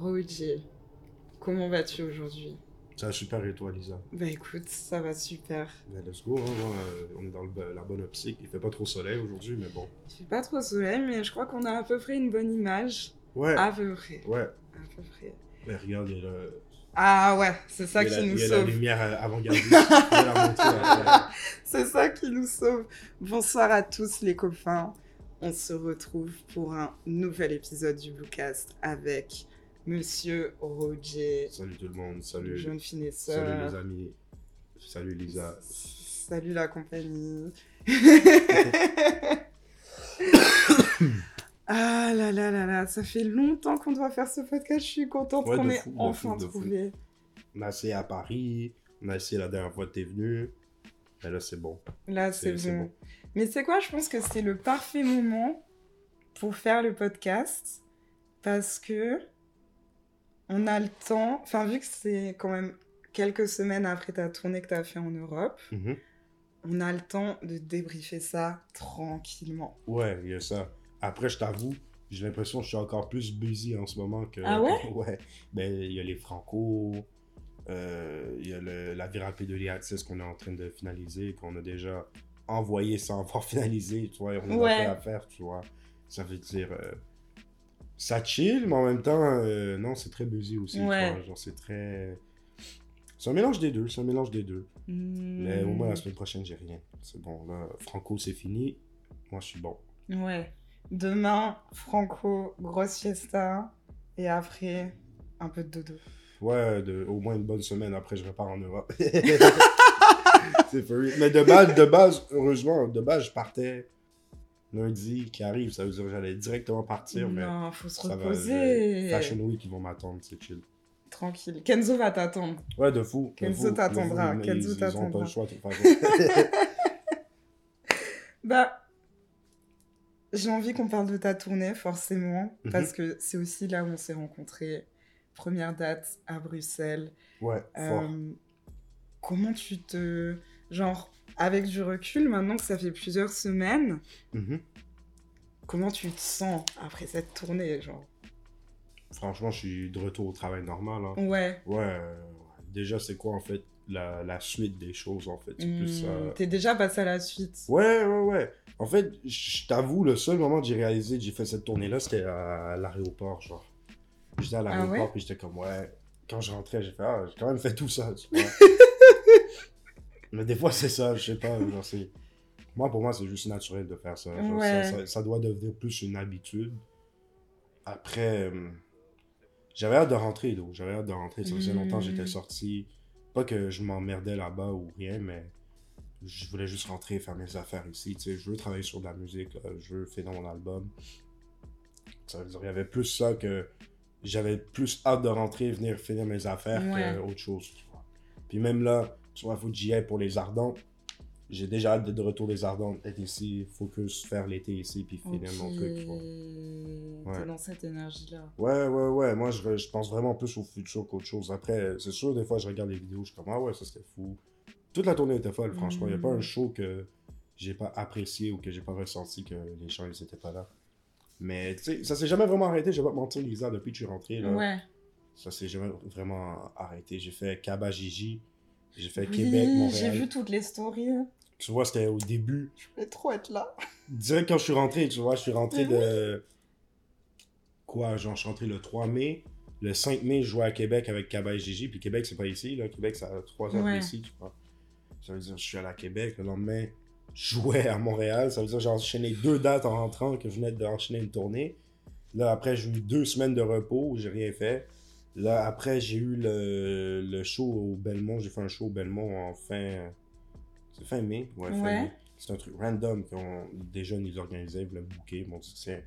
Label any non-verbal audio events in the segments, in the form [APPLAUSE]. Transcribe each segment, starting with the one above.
Roger, comment vas-tu aujourd'hui? Ça va super et toi, Lisa? Bah écoute, ça va super. Ben, let's go, hein, on est dans le- la bonne optique. Il fait pas trop soleil aujourd'hui, mais bon. Il fait pas trop soleil, mais je crois qu'on a à peu près une bonne image. Ouais, À peu près. ouais. À peu près. Ben, regarde, il y a, le- Ah ouais, c'est ça qui la, nous il y a la sauve. lumière avant-gardiste. [LAUGHS] Après. C'est ça qui nous sauve. Bonsoir à tous les copains. On se retrouve pour un nouvel épisode du Bluecast avec Monsieur Roger, Salut tout le monde, salut, jeune salut finesseur. les amis, salut Lisa. Salut la compagnie. [COUGHS] ah là là là là, ça fait longtemps qu'on doit faire ce podcast. Je suis contente Ouais, qu'on ait fou, de enfin fou, de fou. trouvé. On a essayé à Paris, on a essayé la dernière fois que t'es venu. Mais là, c'est bon. Là, c'est C'est- c'est bon. bon. Mais c'est quoi Je pense que c'est le parfait moment pour faire le podcast parce que on a le temps. Enfin, vu que c'est quand même quelques semaines après ta tournée que tu as fait en Europe, Mhm. on a le temps de débriefer ça tranquillement. Ouais, il y a ça. Après, je t'avoue, j'ai l'impression que je suis encore plus busy en ce moment que. Ah ouais? [LAUGHS] Ouais. Ben, il y a les Franco, euh, il y a le, la Vie rapide de l'e-access qu'on est en train de finaliser, qu'on a déjà envoyé sans avoir [LAUGHS] finalisé, tu vois. et On a Ouais. fait à faire, tu vois. Ça veut dire. euh, ça chill, mais en même temps, euh, non, c'est très busy aussi, Ouais. tu vois. Genre, c'est très. C'est un mélange des deux, c'est un mélange des deux. Mais au moins, la semaine prochaine, j'ai rien. C'est bon, là, Franco, c'est fini. Moi, je suis bon. Ouais. Demain, Franco, grosse fiesta. Et après, un peu de dodo. Ouais, de, au moins une bonne semaine après, je repars en Europe. [LAUGHS] c'est. Mais de base, de base, heureusement, de base, je partais lundi qui arrive. Ça veut dire que j'allais directement partir, mais non, faut se va. reposer. le Fashion Week, ils vont m'attendre, c'est chill. Tranquille. Kenzo va t'attendre. Ouais, de fou. Kenzo t'attendra, mais Kenzo ils, ils pas t'attendra. le choix, de toute façon. [LAUGHS] Bah, j'ai envie qu'on parle de ta tournée, forcément, Mhm. parce que c'est aussi là où on s'est rencontrés. Première date à Bruxelles. ouais, fort. Euh, comment tu te... Genre, avec du recul, maintenant que ça fait plusieurs semaines, Mhm. Comment tu te sens après cette tournée, genre? Franchement, je suis de retour au travail normal. hein. Ouais. Ouais, euh, déjà, c'est quoi, en fait, la, la suite des choses, en fait? C'est plus ça. Hmm, T'es déjà passé à la suite. Ouais, ouais, ouais. En fait, je t'avoue, le seul moment que j'ai réalisé que j'ai fait cette tournée-là, c'était à l'aéroport, genre. J'étais à l'aéroport, Ah ouais? puis j'étais comme, ouais. Quand je rentrais, j'ai fait, ah, j'ai quand même fait tout ça, tu vois. [LAUGHS] Mais des fois, c'est ça, je sais pas, genre, c'est... Moi, pour moi, c'est juste naturel de faire ça. Genre, Ouais. ça, ça- ça doit devenir plus une habitude. Après, euh, j'avais hâte de rentrer, donc. J'avais hâte de rentrer. Ça faisait longtemps que j'étais Mm. sorti. Pas que je m'emmerdais là-bas ou rien, mais je voulais juste rentrer, faire mes affaires ici. Tu sais, je veux travailler sur de la musique, là. je veux finir mon album. Ça veut dire, il y avait plus ça que j'avais plus hâte de rentrer, venir finir mes affaires Ouais. qu'autre chose. Tu vois. Puis même là, tu vois, il faut que j'y aille pour les Ardentes. J'ai déjà hâte de retour des Ardentes, être ici, focus, faire l'été ici, puis finir mon truc. Tu vois. Ouais. dans cette énergie-là. Ouais, ouais, ouais. Moi, je, je pense vraiment plus au futur qu'autre chose. Après, c'est sûr, des fois, je regarde les vidéos, je suis comme, ah ouais, ça c'était fou. Toute la tournée était folle, franchement. Il n'y a pas Mm. un show que j'ai pas apprécié ou que j'ai pas ressenti que les gens, ils étaient pas là. Mais, tu sais, ça s'est jamais vraiment arrêté, je vais pas te mentir, Lisa, depuis que je suis rentré, là. Ouais. Ça s'est jamais vraiment arrêté. J'ai fait Kabajiji, j'ai fait Oui, Québec, j'ai Montréal. vu toutes les stories. Tu vois, c'était au début. Je voulais trop être là. Direct quand je suis rentré, tu vois, je suis rentré Mhm. de. Quoi, genre, je suis rentré le 3 mai. Le 5 mai, je jouais à Québec avec Cabaye Gigi. Puis Québec, c'est pas ici, là. Québec, c'est à 3 heures Ouais. d'ici, tu vois. Ça veut dire, je suis allé à Québec. Le lendemain, je jouais à Montréal. Ça veut dire, j'ai enchaîné deux dates en rentrant que je venais d'enchaîner une tournée. Là, après, j'ai eu deux semaines de repos, j'ai rien fait. Là, après, j'ai eu le, le show au Belmont. J'ai fait un show au Belmont en fin. C'est fin mai? Ouais, fin Ouais. mai. C'est un truc random qu'on des jeunes ils organisaient, ils voulaient me booker, ils m'ont dit tiens,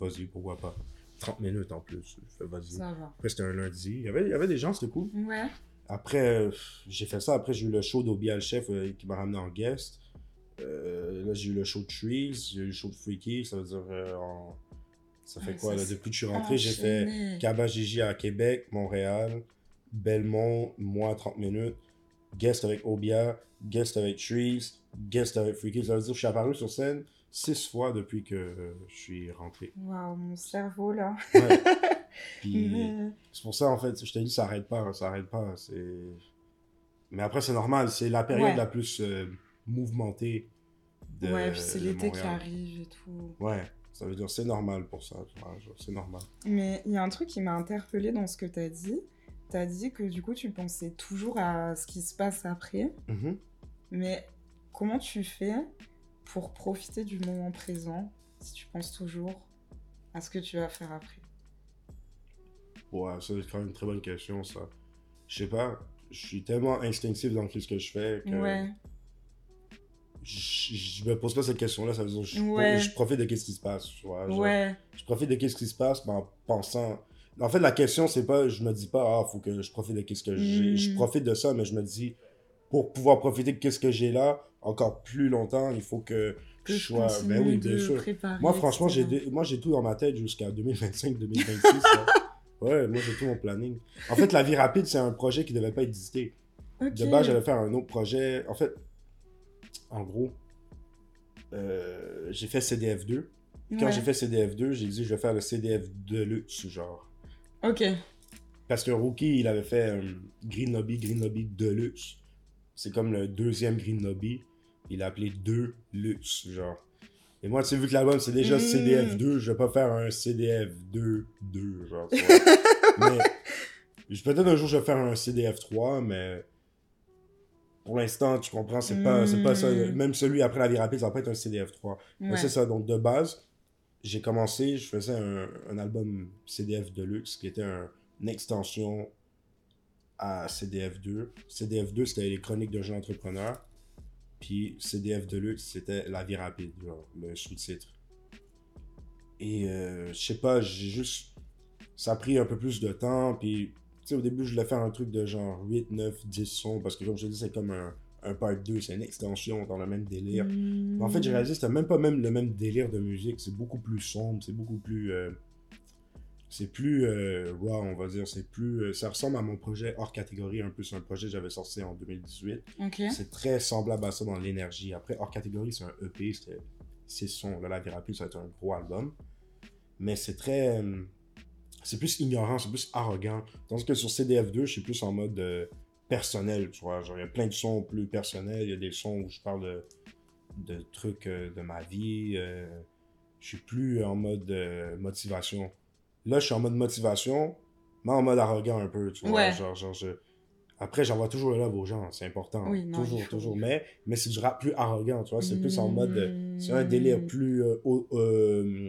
vas-y, pourquoi pas. 30 minutes en plus. Vas-y. Ça va. Après c'était un lundi. Il y avait, il y avait des gens, c'était cool. Ouais. Après, euh, j'ai fait ça. Après, j'ai eu le show d'Obi le chef euh, qui m'a ramené en guest. Euh, là, j'ai eu le show de Trees, j'ai eu le show de Freaky. Ça veut dire. euh, en- Ça fait Ouais, quoi ça là Depuis que je suis rentré, j'ai fait. Kabajiji à Québec, Montréal, Belmont, moi 30 minutes, guest avec Obia, guest avec Trees, guest avec Freaky. Ça veut dire que je suis apparu sur scène six fois depuis que euh, je suis rentré. Waouh, mon cerveau là. Ouais. [LAUGHS] Puis Mais- c'est pour ça, en fait, je t'ai dit, ça arrête pas, ça arrête pas. C'est... Mais après, c'est normal, c'est la période Ouais. la plus euh, mouvementée de ouais, puis c'est l'été qui arrive et tout. Ouais, ça veut dire c'est normal pour ça, c'est normal. Mais il y a un truc qui m'a interpellée dans ce que tu as dit. Tu as dit que du coup, tu pensais toujours à ce qui se passe après. Mhm. Mais comment tu fais pour profiter du moment présent si tu penses toujours à ce que tu vas faire après? Ouais, ça, c'est quand même une très bonne question, ça. Je sais pas, je suis tellement instinctif dans ce que je fais que Ouais, je, je me pose pas cette question-là, ça veut dire je, Ouais. je profite de ce qui se passe, tu vois. genre, ouais, Je profite de ce qui se passe mais en pensant... En fait, la question, c'est pas, je me dis pas, ah, faut que je profite de ce que j'ai. Je profite de ça, mais je me dis, pour pouvoir profiter de ce que j'ai là, encore plus longtemps, il faut que, que je sois... Ben oui, de bien sûr. préparer. Moi, franchement, j'ai moi, j'ai tout dans ma tête jusqu'à 2025-2026. là. [LAUGHS] Ouais, moi, j'ai tout mon planning. En fait, La Vie Rapide, c'est un projet qui devait pas exister. Ok. De base, j'allais faire un autre projet. En fait, en gros, euh, j'ai fait CDF2. Quand Ouais. j'ai fait CDF2, j'ai dit, je vais faire le CDF Deluxe, genre. Ok. Parce que Rookie, il avait fait euh, Green Lobby, Green Lobby Deluxe. C'est comme le deuxième Green Lobby. Il l'a appelé Deluxe, genre. Et moi, tu sais, vu que l'album c'est déjà Mm. CDF2, je vais pas faire un CDF2, 2, genre. [LAUGHS] mais peut-être un jour je vais faire un CDF3, mais pour l'instant, tu comprends, c'est pas, c'est pas ça. Mm. Même celui après la vie rapide, ça va pas être un CDF3. Mais Ouais. c'est ça, donc de base, j'ai commencé, je faisais un, un album CDF Deluxe qui était un- une extension à CDF2. CDF2, c'était les chroniques de jeunes entrepreneurs. Puis CDF Deluxe, c'était La vie rapide, genre, le sous-titre. Et euh, je sais pas, j'ai juste. Ça a pris un peu plus de temps. Puis, tu sais, au début, je voulais faire un truc de genre 8, 9, 10 sons. Parce que, comme je te dis, c'est comme un, un part 2, c'est une extension dans le même délire. Mm. Mais En fait, j'ai réalisé que c'était même pas même le même délire de musique. C'est beaucoup plus sombre, c'est beaucoup plus. euh, c'est plus euh, raw, on va dire. C'est plus. euh, ça ressemble à mon projet hors catégorie, un peu. C'est un projet que j'avais sorti en 2018. Ok. C'est très semblable à ça dans l'énergie. Après, hors catégorie, c'est un EP, c'était six sons. Là, la vie rapide, ça va être un gros album. Mais c'est très. euh, c'est plus ignorant, c'est plus arrogant. Tandis que sur CDF2, je suis plus en mode euh, personnel, tu vois. Genre, il y a plein de sons plus personnels. Il y a des sons où je parle de, de trucs euh, de ma vie. euh, je suis plus en mode euh, motivation. Là, je suis en mode motivation, mais en mode arrogant un peu, tu vois. Ouais. Genre, genre, je... Après, j'envoie toujours le love aux gens, c'est important. Oui, non, toujours, faut- toujours. Mais, mais c'est du rap plus arrogant, tu vois. C'est plus en mode. euh, Mm. C'est un délire plus euh, euh,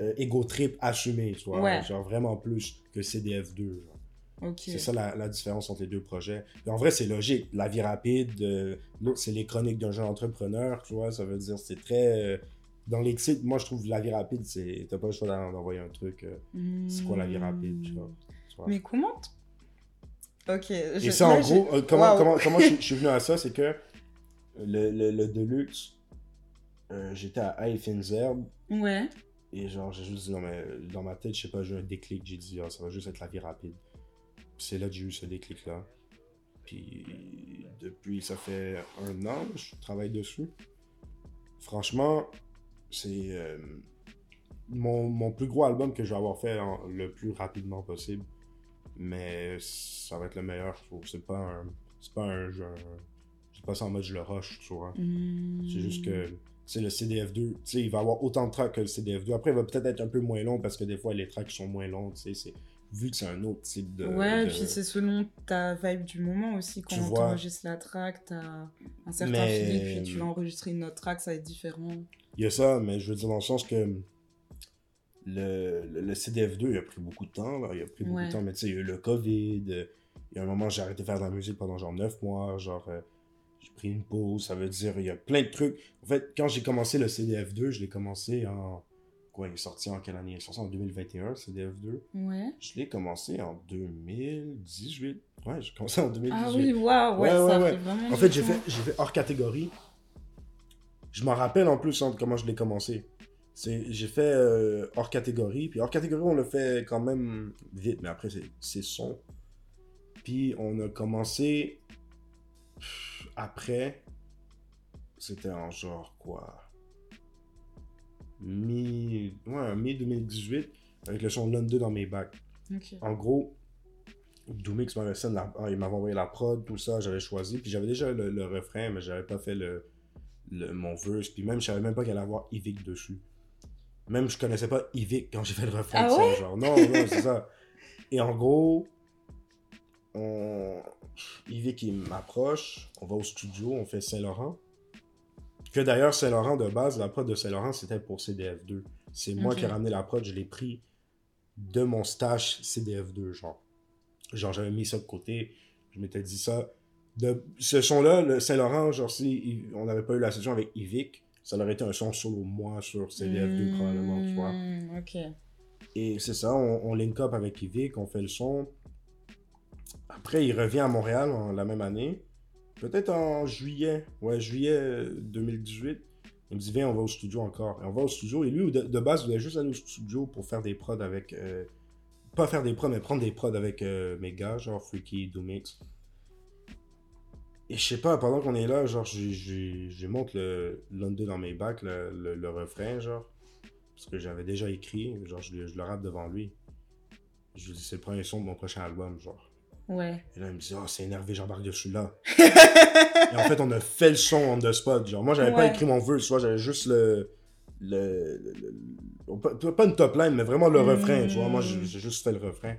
euh, ego trip assumé, tu vois. Ouais. Genre vraiment plus que CDF2. genre. Ok. C'est ça la, la différence entre les deux projets. Et en vrai, c'est logique. La vie rapide, euh, l'autre, c'est les chroniques d'un jeune entrepreneur, tu vois. Ça veut dire, c'est très. Dans les titres, moi, je trouve la vie rapide, c'est. T'as pas le choix d'en- d'envoyer un truc. euh, c'est quoi la vie rapide, tu vois. tu vois. Mais comment Ok. Et je- ça, en là, gros, euh, comment, comment, comment je, je suis [LAUGHS] venu à ça, c'est que le, le, le Deluxe, euh, j'étais à Eiffelzerbe, Ouais. et genre, j'ai juste dit, non, mais dans ma tête, je sais pas, j'ai eu un déclic, j'ai dit, ah, ça va juste être la vie rapide. C'est là que j'ai eu ce déclic-là. Puis depuis, ça fait un an, je travaille dessus. Franchement, c'est euh, mon, mon plus gros album que je vais avoir fait en- le plus rapidement possible. Mais ça va être le meilleur, je trouve. C'est pas un. C'est pas un jeu. C'est pas ça en mode je le rush, tu vois. C'est juste que. Sais, le CDF2, tu sais, il va avoir autant de tracks que le CDF2. Après, il va peut-être être un peu moins long parce que des fois, les tracks sont moins longs, tu sais. c'est- Vu que c'est un autre type de. ouais, de- puis c'est selon ta vibe du moment aussi. Quand Tu tu vois. enregistres la track, t'as un certain Mais- feeling, puis tu vas enregistrer une autre track, ça va être différent. Il y a ça, mais je veux dire dans le sens que le, le, le CDF2, il a pris beaucoup de temps, là. Il a pris beaucoup de temps, mais tu sais, il y a eu le COVID. euh, Il y a un moment, j'ai arrêté de faire de la musique pendant genre 9 mois. Genre, euh, j'ai pris une pause. Ça veut dire, il y a plein de trucs. En fait, quand j'ai commencé le CDF2, je l'ai commencé en. Quoi, il est sorti en quelle année? Il est sorti en 2021, CDF2. Ouais. Je l'ai commencé en 2018. Ouais, j'ai commencé en 2018. Ah oui, waouh, ouais, Ouais, ça ouais, vraiment En fait, j'ai fait, j'ai fait hors catégorie. Je m'en rappelle en plus hein, de comment je l'ai commencé. J'ai fait euh, hors catégorie. Puis hors catégorie, on le fait quand même vite. Mais après, c'est, son. Puis on a commencé pff, après. C'était en genre quoi? Mi. Ouais, mi 2018. Avec le son London dans mes bacs. En gros, Doomix il m'avait envoyé la prod, tout ça, j'avais choisi. Puis j'avais déjà le, le refrain, mais j'avais pas fait le, le- mon verse. Puis même, je savais même pas qu'il allait avoir Yvick dessus. Même, je connaissais pas Yvick quand j'ai fait le refrain Ah de ça. Genre, non, non, c'est ça. Et en gros, on... Yvick, il m'approche, on va au studio, on fait Saint-Laurent. Que d'ailleurs, Saint-Laurent, de base, la prod de Saint-Laurent, c'était pour CDF2. C'est moi qui ai ramené la prod, je l'ai pris de mon stage CDF2, genre. Genre, j'avais mis ça de côté, je m'étais dit ça. De... Ce son-là, le Saint-Laurent, genre, si on n'avait pas eu la session avec Yvick, ça aurait été un son solo moi sur CDF2, probablement, tu vois. Hmm, Ok. Et c'est ça, on, on link up avec Yvick, on fait le son. Après, il revient à Montréal en, la même année. Peut-être en juillet. Ouais, juillet euh, 2018. Il me dit, viens, on va au studio encore. Et on va au studio. Et lui, de, de base, il voulait juste aller au studio pour faire des prods avec. euh, pas faire des prods, mais prendre des prods avec euh, mes gars, genre Freaky, Doomix. Et je sais pas, pendant qu'on est là, genre, j'ai monte le London dans mes bacs, le, le- le refrain, genre. Parce que j'avais déjà écrit, genre, je, le- je le rappe devant lui. Je lui dis, c'est le premier son de mon prochain album, genre. Ouais. Et là, il me dit, oh, c'est énervé, j'embarque dessus là. [LAUGHS] Et en fait, on a fait le son on the spot. Genre, moi, j'avais pas écrit mon tu vois, j'avais juste le. le, pas, pas une top line, mais vraiment le Mm. refrain, tu vois. Moi, j'ai juste fait le refrain.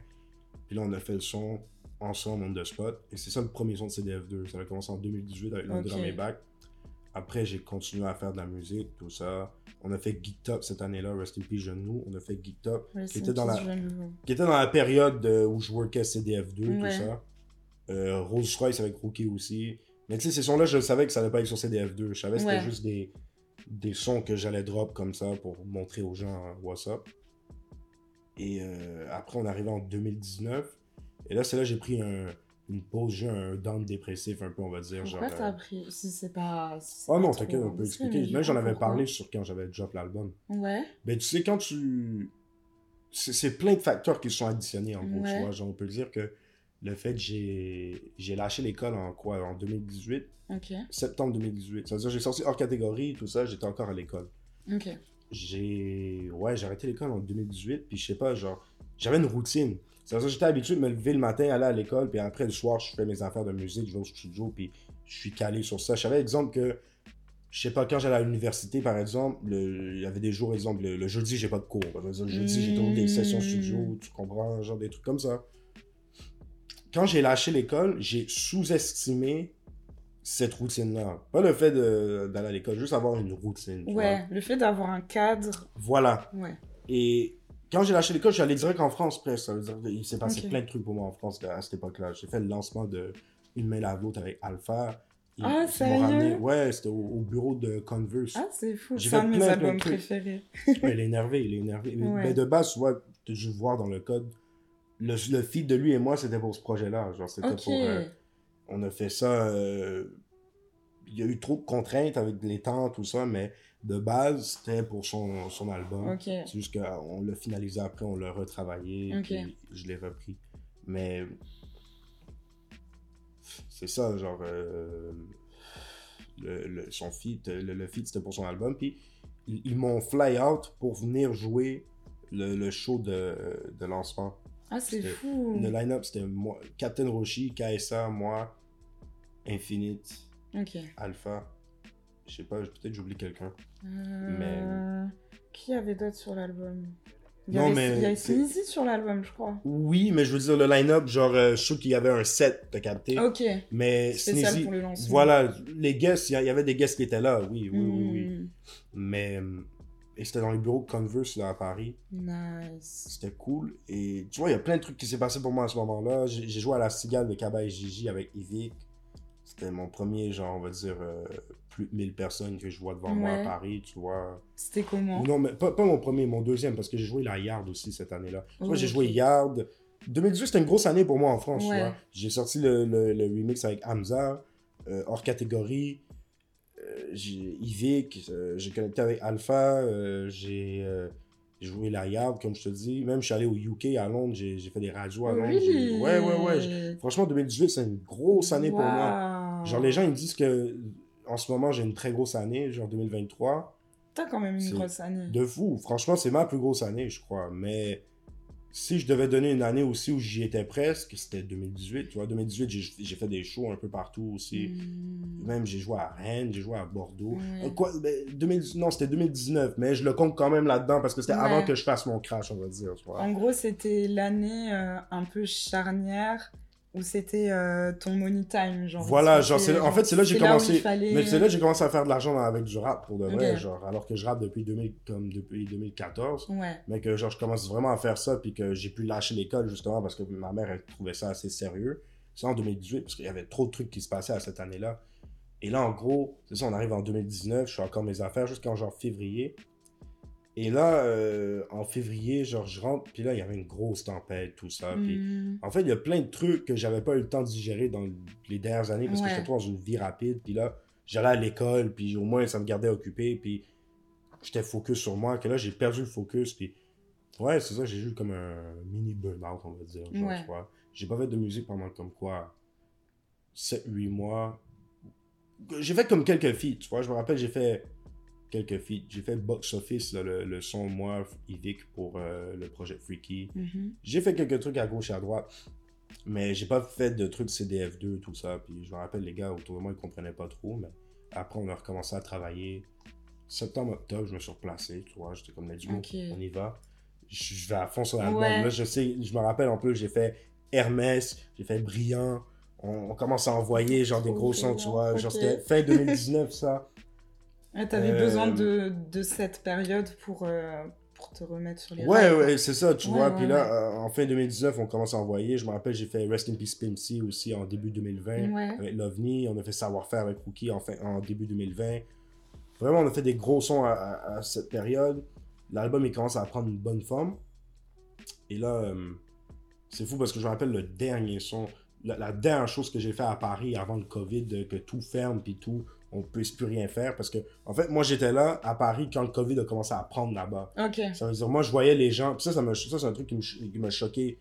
Puis là, on a fait le son ensemble on the spot. Et c'est ça le premier son de CDF2. Ça a commencé en 2018 avec l'un Ok. dans mes bacs. Après, j'ai continué à faire de la musique, tout ça. On a fait Geek Top cette année-là, Rest in Peace Jeune On a fait Geek Top qui était dans la qui était dans la période où je workais CDF2, Ouais. tout ça. Euh, Rose Royce avec Rookie aussi. Mais tu sais, ces sons-là, je savais que ça allait pas être sur CDF2. Je savais que c'était juste des, des sons que j'allais drop comme ça pour montrer aux gens euh, what's up. Et euh, après, on est arrivé en 2019. Et là, c'est là que j'ai pris un- une pause, j'ai un down dépressif un peu, on va dire. Pourquoi genre, t'as euh, pris Si c'est pas. si Oh pas non, t'inquiète, on peut expliquer. mais Même j'en avais parlé sur quand j'avais drop l'album. Ouais. Ben, tu sais, quand tu. C'est c'est plein de facteurs qui se sont additionnés, en gros, Ouais. tu vois. Genre, on peut dire que le fait que j'ai j'ai lâché l'école en quoi En 2018, Ok. septembre 2018. Ça veut dire que j'ai sorti hors catégorie, tout ça, j'étais encore à l'école. Ok. J'ai. Ouais, j'ai arrêté l'école en 2018, puis je sais pas, genre, j'avais une routine. Ça veut dire que j'étais habitué de me lever le matin, aller à l'école, puis après le soir, je fais mes affaires de musique, je vais au studio, puis je suis calé sur ça. Je savais, exemple, que je sais pas, quand j'allais à l'université, par exemple, le- il y avait des jours, exemple, le, le jeudi, j'ai pas de cours. Ça dire, le jeudi, j'ai toujours des sessions studio, tu comprends, genre des trucs comme ça. Quand j'ai lâché l'école, j'ai sous-estimé cette routine-là. Pas le fait d'aller à l'école, juste avoir une routine. vois. Ouais, le fait d'avoir un cadre. Voilà. Ouais. Et quand j'ai lâché l'école, je suis allé direct en France presque. Ça veut dire qu'il s'est passé plein de trucs pour moi en France à cette époque-là. J'ai fait le lancement de Une main lave l'autre avec Alpha. Ils- Ah, ils sérieux ramené- Ouais, c'était au, au bureau de Converse. Ah, c'est fou. C'est un de mes de albums préférés. [LAUGHS] Ouais, il est énervé, il est énervé. Mais- Ouais. Mais de base, tu vois, tu juste voir dans le code, le, le feed de lui et moi, c'était pour ce projet-là. Genre, c'était pour. euh, on a fait ça. euh, Il y a eu trop de contraintes avec les temps, tout ça, mais de base, c'était pour son, son album. Ok. C'est juste qu'on l'a finalisé après, on l'a retravaillé, puis je l'ai repris. Mais c'est ça, genre, euh, le, le- son feat, le, le feat c'était pour son album, puis ils, ils m'ont fly out pour venir jouer le, le show de, de lancement. Ah, c'est fou. Le line-up c'était moi, Captain Roshi, KSA, moi, Infinite. Alpha. Je sais pas, peut-être j'oublie quelqu'un. Euh, Qui avait d'autres sur l'album? Il y Non, avait- mais Il y c'est- Sneezy sur l'album, je crois. Oui, mais je veux dire, le line-up, genre, euh, je sûr qu'il y avait un set, t'as capté. Ok. Mais Spécial Sneezy, pour le lancement. voilà, les guests, il y a- avait des guests qui étaient là, oui, oui, oui, oui. Hmm, Mais, euh, et c'était dans les bureaux Converse, là, à Paris. Nice. C'était cool. Et tu vois, il y a plein de trucs qui s'est passé pour moi à ce moment-là. J'ai j'ai joué à la cigale de Kaba et Gigi avec Yvick. C'était mon premier, genre, on va dire, euh, plus de 1000 personnes que je vois devant moi à Paris, tu vois. C'était comment? Non, mais pas, pas mon premier, mon deuxième, parce que j'ai joué la Yard aussi cette année-là. Tu vois, Oh, j'ai ok. joué Yard. 2018, c'était une grosse année pour moi en France, tu vois. J'ai sorti le, le- le remix avec Hamza, euh, hors catégorie. Euh, j'ai Yvick, j'ai connecté avec Alpha, euh, j'ai joué la Yard, comme je te dis. Même, je suis allé au UK, à Londres, j'ai j'ai fait des radios à Londres. Really? Ouais, ouais, ouais. Franchement, 2018, c'est une grosse année pour moi. Genre, les gens, ils me disent que en ce moment, j'ai une très grosse année, genre 2023. T'as quand même une grosse année. De fou. Franchement, c'est ma plus grosse année, je crois. Mais si je devais donner une année aussi où j'y étais presque, c'était 2018. Tu vois, 2018, j'ai- fait des shows un peu partout aussi. Hmm. Même j'ai joué à Rennes, j'ai joué à Bordeaux. Euh, Quoi, ben, 2000 non, c'était 2019, mais je le compte quand même là-dedans parce que c'était Ouais. avant que je fasse mon crash, on va dire. Tu vois. En gros, c'était l'année euh, un peu charnière où c'était euh, ton money time. Genre, Voilà, genre, c'est- en fait, c'est là que j'ai commencé- fallait- Mais c'est là j'ai commencé à faire de l'argent avec du rap pour de vrai, genre, alors que je rappe depuis, 2000, comme depuis 2014. Ouais. Mais que genre, je commence vraiment à faire ça, puis que j'ai pu lâcher l'école justement parce que ma mère, elle trouvait ça assez sérieux. C'est en 2018, parce qu'il y avait trop de trucs qui se passaient à cette année-là. Et là, en gros, c'est ça, on arrive en 2019, je fais encore mes affaires jusqu'en genre février. Et là, euh, en février, genre, je rentre, puis là, il y avait une grosse tempête, tout ça. Puis Hmm. en fait, il y a plein de trucs que j'avais pas eu le temps de digérer dans les dernières années parce Ouais. que j'étais trop dans une vie rapide. Puis là, j'allais à l'école, puis au moins ça me gardait occupé, puis j'étais focus sur moi. Que là, j'ai perdu le focus, puis ouais, c'est ça, j'ai eu comme un mini burn-out, on va dire. Genre, Ouais. J'ai pas fait de musique pendant comme quoi 7-8 mois. J'ai fait comme quelques feats, tu vois. Je me rappelle, j'ai fait quelques feats. J'ai fait Box Office, là, le, le son, moi, Yvick, pour euh, le projet Freaky. Mhm. J'ai fait quelques trucs à gauche et à droite, mais j'ai pas fait de trucs CDF2, tout ça. Puis je me rappelle, les gars autour de moi, ils comprenaient pas trop, mais après, on a recommencé à travailler. Septembre, octobre, je me suis replacé, tu vois. J'étais comme, let's go, Ok. on y va. Je, vais à fond sur l'album. Ouais. Là, je sais, je me rappelle un peu, j'ai fait Hermès, j'ai fait Brillant. On, on commence à envoyer genre des Trop gros sons, tu vois. Genre, c'était fin 2019, ça. Ah, T'avais Euh, besoin de, de cette période pour, euh, pour te remettre sur les Ouais, rails, ouais, c'est ça, tu Ouais, vois. ouais, Puis là, euh, en fin 2019, on commence à envoyer. Je me rappelle, j'ai fait Rest in Peace Pimpsy aussi en début 2020 Ouais. avec l'OVNI. On a fait Savoir-faire avec Rookie en, fin, en début 2020. Vraiment, on a fait des gros sons à, à- à cette période. L'album, il commence à prendre une bonne forme. Et là, euh, c'est fou parce que je me rappelle le dernier son, la, la dernière chose que j'ai fait à Paris avant le Covid, euh, que tout ferme puis tout, on ne puisse plus rien faire. Parce que, en fait, moi, j'étais là à Paris quand le Covid a commencé à prendre là-bas. Ok. Ça veut dire, moi, je voyais les gens. Puis ça, ça, me- ça c'est un truc qui me m'a choqué.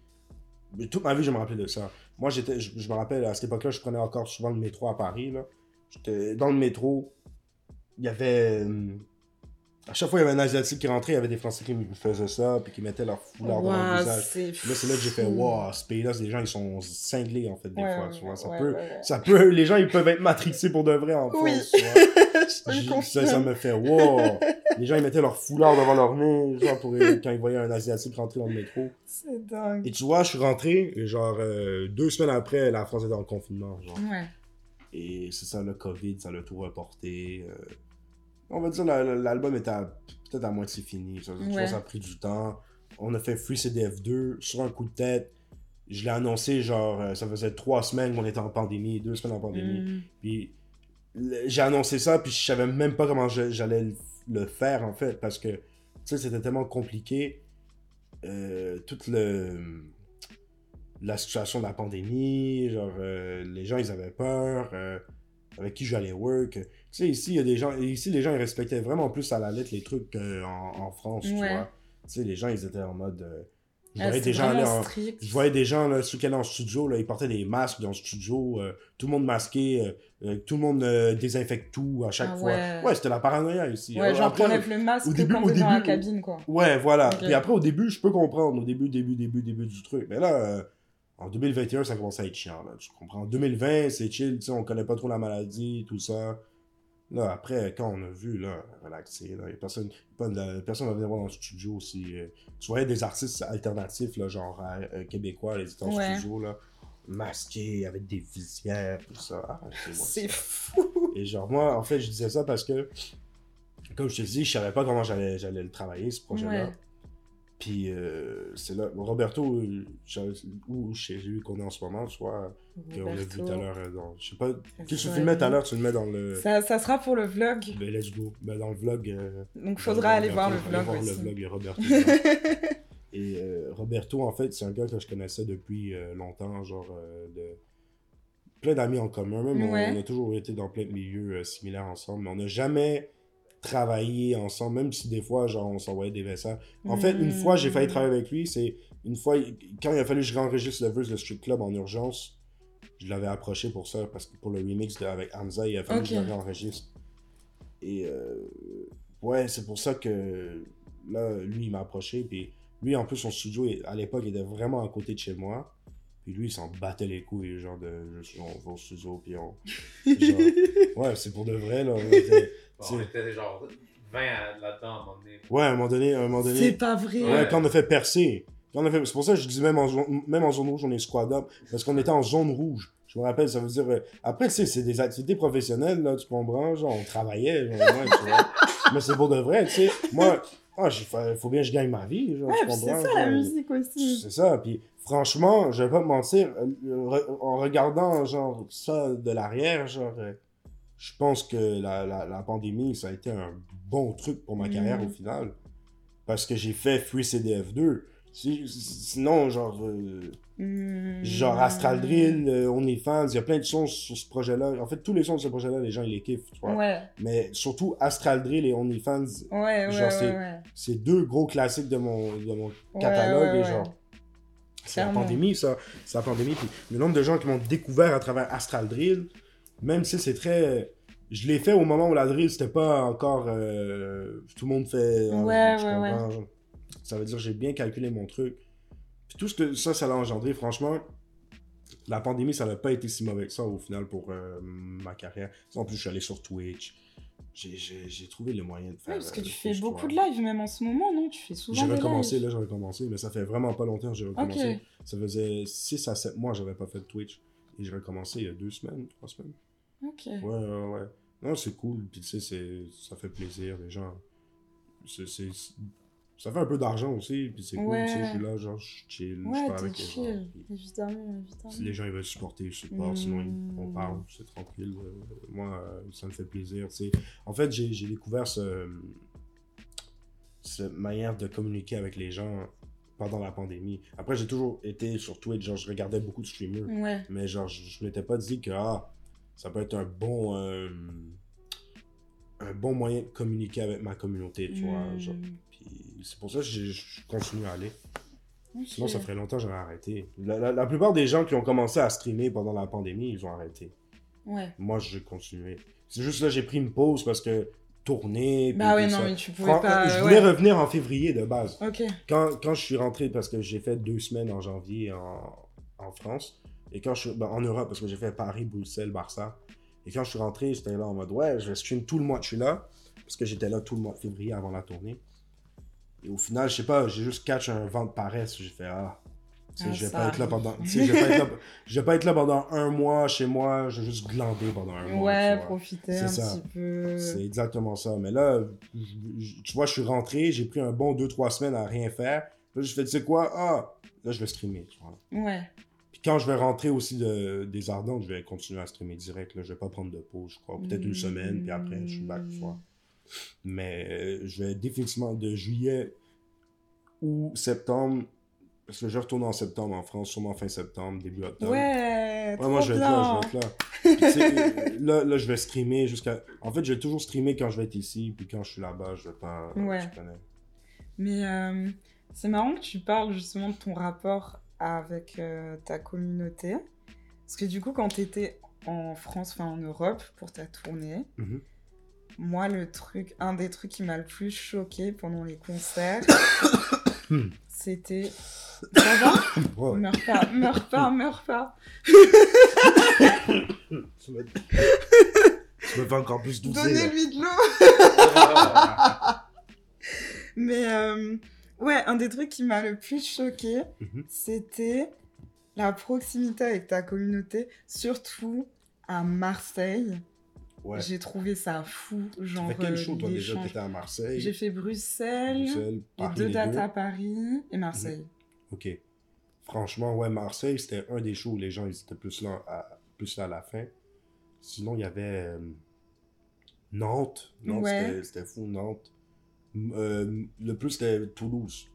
Mais Toute ma vie, je me rappelais de ça. Moi, j'étais, je, je me rappelle, à cette époque-là, je prenais encore souvent le métro à Paris. Là. J'étais dans le métro. Il y avait. euh, À chaque fois, il y avait un Asiatique qui rentrait, il y avait des Français qui me faisaient ça, puis qui mettaient leur foulard dans leur Ouah, visage. c'est Là, c'est là que j'ai fait, wow, ce pays-là, c'est des gens, ils sont cinglés, en fait, des Ouais, fois, tu vois. Ça ouais, peut, ouais, ça peut, les gens, ils peuvent être matrixés pour de vrai en Oui. France, tu vois. [LAUGHS] Je te le J'ai- ça, ça me fait wow. Les gens ils mettaient leur foulard devant leur nez, genre pour quand ils voyaient un asiatique rentrer dans le métro. C'est dingue. Et tu vois, je suis rentré, et genre euh, deux semaines après, la France était en confinement, genre. Ouais. Et c'est ça, le Covid, ça l'a tout reporté. euh. On va dire la- la- l'album était peut-être à moitié fini. Ça, Ouais. ça a pris du temps. On a fait Free CDF2 sur un coup de tête. Je l'ai annoncé, genre, euh, ça faisait trois semaines qu'on était en pandémie, deux semaines en pandémie. Mm. Puis j'ai annoncé ça, puis je savais même pas comment j'allais le, le faire, en fait, parce que, tu sais, c'était tellement compliqué. Euh, toute le, la situation de la pandémie, genre, euh, les gens, ils avaient peur, euh, avec qui j'allais work. Tu sais, ici, il y a des gens, ici, les gens, ils respectaient vraiment plus à la lettre les trucs qu'en en France, tu vois. Tu sais, les gens, ils étaient en mode... euh, je Ah, voyais des gens vraiment en... Je voyais des gens, là, ceux qui allaient en studio, là, ils portaient des masques dans le studio, euh, tout le monde masqué, euh, euh, tout le monde euh, désinfecte tout à chaque Ah fois. ouais. Ouais, c'était la paranoïa ici. Ouais, Euh, genre t'enlèves le masque au début- quand au t'es dans la début, cabine, quoi. Ouais, voilà. Ok. Puis après, au début, je peux comprendre. Au début, début, début, début du truc. Mais là, euh, en 2021, ça commence à être chiant, là. Tu comprends? En 2020, c'est chill, tu sais, on connaît pas trop la maladie, tout ça. Là, après, quand on a vu, là, relaxé, là, y a personne, pas de- personne va venir voir dans le studio aussi. euh, tu voyais des artistes alternatifs, là, genre euh, québécois, les en Ouais. studio, là, masqués, avec des visières, tout ça. Arrêtez-moi C'est fou. Et genre, moi, en fait, je disais ça parce que, comme je te dis, je savais pas comment j'allais j'allais le travailler, ce projet-là. Ouais. Puis, euh, c'est là, Roberto, où chez lui qu'on est en ce moment, tu vois, qu'on a vu tout à l'heure. euh, dans- Je sais pas, que tu filmais tout à l'heure, tu le mets dans le. Ça, ça sera pour le vlog. Ben, let's go. Ben, dans le vlog. euh, Donc faudra aller voir le vlog voir aussi. le vlog de Roberto. [LAUGHS] Et euh, Roberto, en fait, c'est un gars que je connaissais depuis longtemps, genre de plein d'amis en commun. Même on- Ouais. on, a toujours été dans plein de milieux similaires ensemble, mais on n'a jamais travaillé ensemble, même si des fois, genre, on s'envoyait des messages. En fait, une fois, j'ai failli travailler avec lui, c'est une fois, quand il a fallu que je réenregistre le verse de Street Club en urgence, je l'avais approché pour ça, parce que pour le remix de- avec Hamza, il a fallu que je le réenregistre. Et euh, ouais, c'est pour ça que là, lui, il m'a approché, puis Lui, en plus, son studio, à l'époque, il était vraiment à côté de chez moi. Puis lui, il s'en battait les couilles, genre de. On va au studio, puis on. genre, [LAUGHS] ouais, c'est pour de vrai, là. On était, Bon, c'est- on était genre 20 à- là-dedans à un moment donné. Ouais, à un moment donné, à un moment donné. C'est pas vrai. Ouais, quand on a fait percer. Quand on a fait... C'est pour ça que je dis même en, zone- même en zone rouge, on est squad up. Parce qu'on était en zone rouge. Je me rappelle, ça veut dire. euh, Après, tu sais, c'est des activités professionnelles, là, tu comprends? Genre, on travaillait, genre, ouais, tu vois. [LAUGHS] Mais c'est pour de vrai, tu sais. Moi, ah, il faut bien que je gagne ma vie, genre, Ouais, tu c'est ça la musique aussi. C'est ça. Puis franchement, je vais pas te mentir, euh, re- en regardant genre ça de l'arrière, genre, euh, je pense que la, la, la pandémie, ça a été un bon truc pour ma Mhm. carrière au final. Parce que j'ai fait Free CDF2. Si- sinon, genre, euh, Hmm. genre Astral Drill, euh, OnlyFans, il y a plein de sons sur ce projet-là. En fait, tous les sons de ce projet-là, les gens, ils les kiffent, tu vois. Ouais, Mais surtout Astral Drill et OnlyFans, ouais, ouais. Genre, c'est- deux gros classiques de mon, de mon catalogue. et genre, c'est la pandémie, ça. C'est la pandémie. Puis le nombre de gens qui m'ont découvert à travers Astral Drill, même si c'est très. Je l'ai fait au moment où la drill, c'était pas encore. euh, tout le monde fait. euh, Ouais, ouais, comprends, genre. Ça veut dire que j'ai bien calculé mon truc. Puis tout ce que ça, ça l'a engendré, franchement. La pandémie, ça n'a pas été si mauvais que ça au final pour euh, ma carrière. En plus, je suis allé sur Twitch. J'ai- trouvé le moyen de faire. Ouais, parce que euh, tu fais beaucoup de lives, même en ce moment, non? Tu fais souvent J'ai recommencé, lives. là, j'ai recommencé, mais ça fait vraiment pas longtemps que j'ai recommencé. Ok. Ça faisait 6 à 7 mois que j'avais pas fait de Twitch. Et j'ai recommencé il y a 2 semaines, 3 semaines. Ok. Ouais, ouais, ouais. Non, c'est cool, puis tu sais, ça fait plaisir, les gens. c'est- c'est- Ça fait un peu d'argent aussi, puis c'est cool, Ouais. tu sais, je suis là, genre, je chill, je parle avec les gens. puis Évidemment, évidemment. Si les gens ils veulent supporter, je supporte, sinon ils- on Mm. parle, c'est tranquille. Euh, moi, euh, ça me fait plaisir, tu sais. En fait, j'ai j'ai découvert ce, cette manière de communiquer avec les gens pendant la pandémie. Après, j'ai toujours été sur Twitch, genre, je regardais beaucoup de streamers. Ouais. Mais genre, je, je m'étais pas dit que ah, ça peut être un bon, euh, un bon moyen de communiquer avec ma communauté, tu vois. Hmm. Genre. Puis c'est pour ça que je continue à aller. Sinon, ça ferait longtemps que j'aurais arrêté. La, la- la plupart des gens qui ont commencé à streamer pendant la pandémie, ils ont arrêté. Ouais. Moi, j'ai continué. C'est juste là, j'ai pris une pause parce que tourner. Bah ouais, non, ça. mais tu pouvais Fran- pas. Je voulais ouais. revenir en février de base quand, quand je suis rentré, parce que j'ai fait deux semaines en janvier en, en France, et quand je suis ben, en Europe, parce que j'ai fait Paris, Bruxelles, Barça, et quand je suis rentré, j'étais là en mode, ouais, je vais stream tout le mois je suis là, parce que j'étais là tout le mois de février avant la tournée. Et au final, je sais pas, j'ai juste catch un vent de paresse, j'ai fait, ah, Ah, je vais pas être là pendant, je vais pas être là, je vais pas être là pendant un mois chez moi, je vais juste glander pendant un mois. Ouais, profiter C'est un ça. petit peu. C'est exactement ça. Mais là, tu vois, je suis rentré, j'ai pris un bon 2-3 semaines à rien faire. Là, je fais, tu sais quoi, ah, là, je vais streamer. Tu vois. Ouais. Puis quand je vais rentrer aussi de, des Ardentes, je vais continuer à streamer direct. Là. Je vais pas prendre de pause, je crois. Peut-être une semaine, puis après, je suis back, tu vois. Mais euh, je vais définitivement de juillet ou septembre, parce que je retourne en septembre en France, sûrement fin septembre, début octobre. Ouais, Ouais, trop moi, je vais là, je vais être là. Puis, euh, là, là, je vais streamer jusqu'à. En fait, je vais toujours streamer quand je vais être ici, puis quand je suis là-bas, je vais pas. Ouais. Connais. Mais euh, c'est marrant que tu parles justement de ton rapport avec euh, ta communauté. Parce que du coup, quand tu étais en France, enfin en Europe, pour ta tournée, Mhm. moi, le truc, un des trucs qui m'a le plus choqué pendant les concerts, [COUGHS] c'était. Ça va? [COUGHS] Ouais. Meurs pas, meurs pas, meurs pas. Tu me... tu me fais encore plus doucer. là. Donnez-lui de l'eau [LAUGHS] Mais euh, ouais, un des trucs qui m'a le plus choqué, Mhm. c'était la proximité avec ta communauté, surtout à Marseille. Ouais. J'ai trouvé ça fou, genre quel euh, show, toi, déjà, t'étais à Marseille J'ai fait Bruxelles, Bruxelles, Paris, deux dates à Paris et Marseille. Ok. Franchement, ouais, Marseille, c'était un des shows où les gens ils étaient plus là à, plus là à la fin. Sinon, il y avait euh, Nantes. Nantes, Ouais. c'était fou, Nantes. Euh, le plus, c'était Toulouse.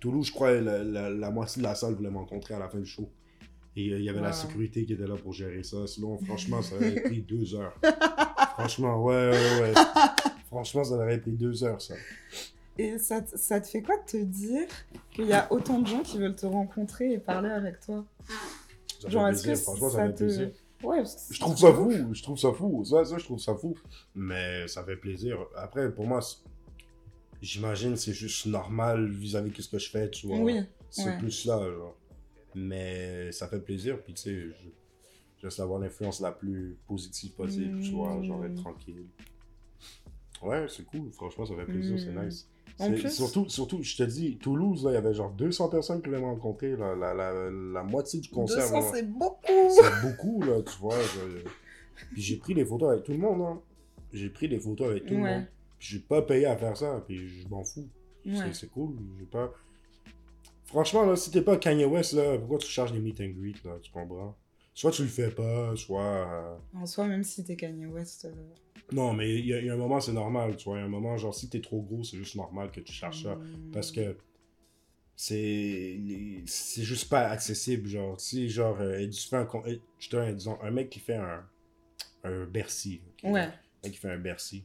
Toulouse, je crois, la, la- la moitié de la salle voulait m'encontrer à la fin du show. Et euh, il y avait la sécurité qui était là pour gérer ça. Sinon, [LAUGHS] franchement, ça aurait pris deux heures. [LAUGHS] franchement, ouais, ouais, ouais. franchement, ça aurait pris deux heures, ça. Et ça, te- ça te fait quoi de te dire qu'il y a autant de gens qui veulent te rencontrer et parler avec toi? Ça Genre, est-ce que. Franchement, ça ça fait te... plaisir. Ouais, Je trouve ça fou, je trouve ça fou, ça, ça je trouve ça fou. Mais ça fait plaisir. Après, pour moi, j'imagine c'est juste normal vis-à-vis de ce que je fais, tu vois. Oui, C'est ouais. plus là, genre. Mais ça fait plaisir, puis tu sais, je, je avoir l'influence la plus positive possible, tu vois, genre être Mm. tranquille. Ouais, c'est cool, franchement, ça fait plaisir, c'est Mm. nice. En C'est- plus- Surtout, surtout, je te dis, Toulouse, là, il y avait genre 200 personnes qui voulaient me rencontrer, là, la, la, la moitié du concert. 200, là. c'est beaucoup. C'est beaucoup, là, tu vois. je- Puis j'ai pris des photos avec tout le monde, hein. J'ai pris des photos avec tout le monde. Puis j'ai pas payé à faire ça, puis je m'en fous. C'est- Ouais. C'est cool, j'ai pas... Franchement, là, si t'es pas Kanye West, là, pourquoi tu charges des meet and greet, là, tu comprends? Soit tu le fais pas, soit... euh, En soi, même si t'es Kanye West. euh, Non, mais il y, a- il y a un moment, c'est normal, tu vois. Il y a un moment, genre, si t'es trop gros, c'est juste normal que tu charges ça. hmm, Parce que c'est les- c'est juste pas accessible genre si genre euh, tu fais un je te disons un mec qui fait un un Bercy? Ouais. un mec qui fait un Bercy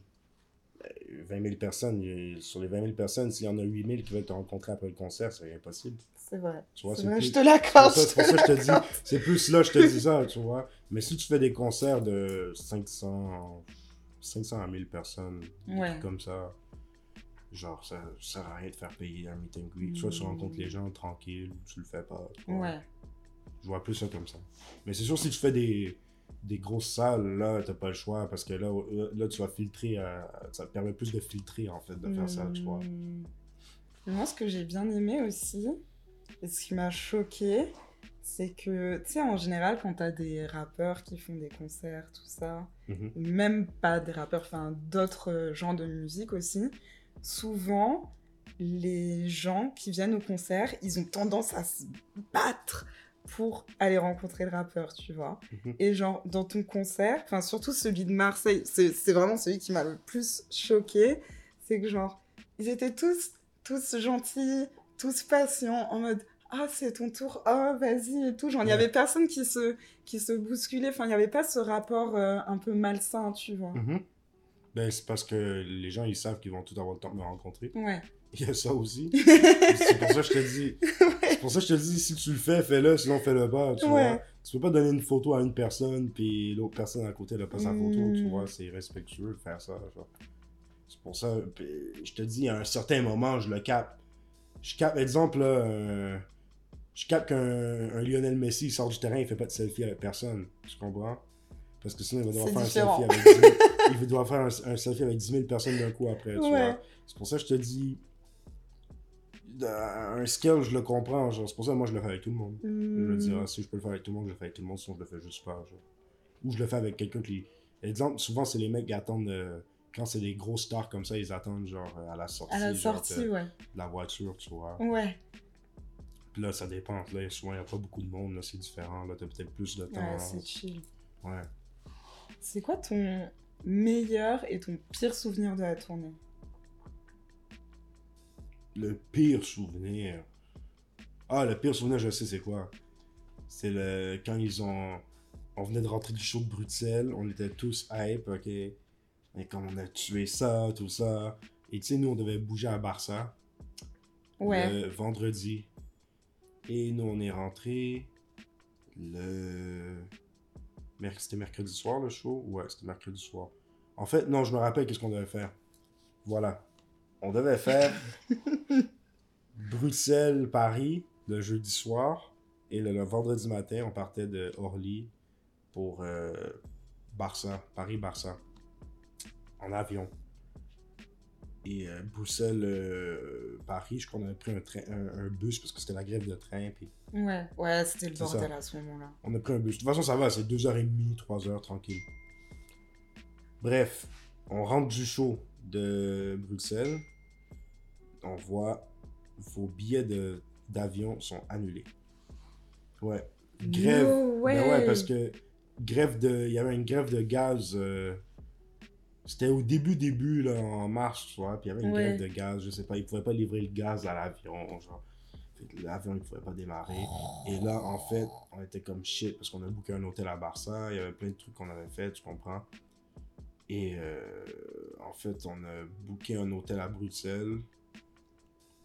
20 000 personnes sur les 20 000 personnes s'il y en a 8 000 qui veulent te rencontrer après le concert c'est impossible C'est vrai. tu vois C'est vrai, plus- je te l'accorde. c'est pour ça que je te dis c'est plus là je te dis ça tu vois mais si tu fais des concerts de 500 500 à 1000 personnes Ouais. comme ça genre ça, ça sert à rien de faire payer un meet and greet soit tu Mm. rencontres les gens tranquille tu le fais pas. Ouais. je vois plus ça comme ça mais c'est sûr si tu fais des des grosses salles là t'as pas le choix parce que là là, là, tu vas filtrer euh, ça te permet plus de filtrer en fait de faire ça tu vois Hmm. Moi, ce que j'ai bien aimé aussi, et ce qui m'a choqué, c'est que, tu sais, en général, quand t'as des rappeurs qui font des concerts, tout ça, Mhm. même pas des rappeurs, enfin d'autres euh, genres de musique aussi, souvent, les gens qui viennent au concert, ils ont tendance à se battre pour aller rencontrer le rappeur, tu vois. Mhm. Et genre, dans ton concert, enfin surtout celui de Marseille, c'est vraiment celui qui m'a le plus choqué, c'est que genre, ils étaient tous, tous gentils, tous patients, en mode ah c'est ton tour, ah vas-y et tout. Genre il y Ouais. avait personne qui se, qui se bousculait, enfin il n'y avait pas ce rapport euh, un peu malsain, tu vois. Mhm. ben c'est parce que les gens ils savent qu'ils vont tout avoir le temps de me rencontrer Ouais. Il y a ça aussi. [LAUGHS] C'est pour ça que je te dis c'est pour ça que je te dis si tu le fais fais-le sinon fais-le pas tu Ouais. vois. Tu peux pas donner une photo à une personne puis l'autre personne à côté elle a pas sa photo tu Mm. vois c'est irrespectueux de faire ça c'est pour ça puis je te dis à un certain moment je le capte. Je capte exemple là euh, je capte qu'un un Lionel Messi il sort du terrain il fait pas de selfie avec personne tu comprends? Parce que sinon il va devoir faire un selfie avec 10 000, il va devoir faire un, un selfie avec 10 000 personnes d'un coup après tu Ouais. vois? C'est pour ça que je te dis un scale je le comprends genre c'est pour ça que moi je le fais avec tout le monde je veux Hmm. dire, ah, si je peux le faire avec tout le monde, je le fais avec tout le monde, sinon je le fais juste pas. Genre. Ou je le fais avec quelqu'un qui. Exemple, souvent c'est les mecs qui attendent. euh, quand c'est des gros stars comme ça, ils attendent genre à la sortie, À la genre, sortie, de, ouais. de la voiture, tu vois. Ouais. Puis là, ça dépend. Là, souvent, il n'y a pas beaucoup de monde, là, c'est différent. Là, t'as peut-être plus de temps. Ouais, c'est chill. Ouais. C'est quoi ton meilleur et ton pire souvenir de la tournée? Le pire souvenir. Ah, le pire souvenir, je sais c'est quoi. C'est le quand ils ont. On venait de rentrer du show de Bruxelles, on était tous hype, ok? Et comme on a tué ça, tout ça. Et tu sais, nous, on devait bouger à Barça Ouais. le vendredi. Et nous, on est rentré le. C'était mercredi soir le show? Ouais, c'était mercredi soir. En fait, non, je me rappelle qu'est-ce qu'on devait faire. Voilà. On devait faire Bruxelles-Paris le jeudi soir. Et le, le vendredi matin, on partait de Orly pour euh, Barça, Paris-Barça. En avion. Et euh, Bruxelles-Paris, je crois qu'on avait pris un, train, un, un bus parce que c'était la grève de train. Puis Ouais, ouais, c'était le bordel à ce moment-là. on a pris un bus. De toute façon, ça va, c'est 2h30, 3h, tranquille. Bref, on rentre du show de Bruxelles. On voit vos billets d'avion sont annulés. Ouais. Grève. No way. Ben ouais, parce que grève de. Il y avait une grève de gaz. euh, C'était au début, début, là, en mars, tu vois. Puis il y avait une Ouais. grève de gaz. Je sais pas, ils pouvaient pas livrer le gaz à l'avion. Genre. L'avion, il pouvait pas démarrer. Et là, en fait, on était comme shit parce qu'on a booké un hôtel à Barça. Il y avait plein de trucs qu'on avait fait, tu comprends. Et euh, en fait, on a booké un hôtel à Bruxelles.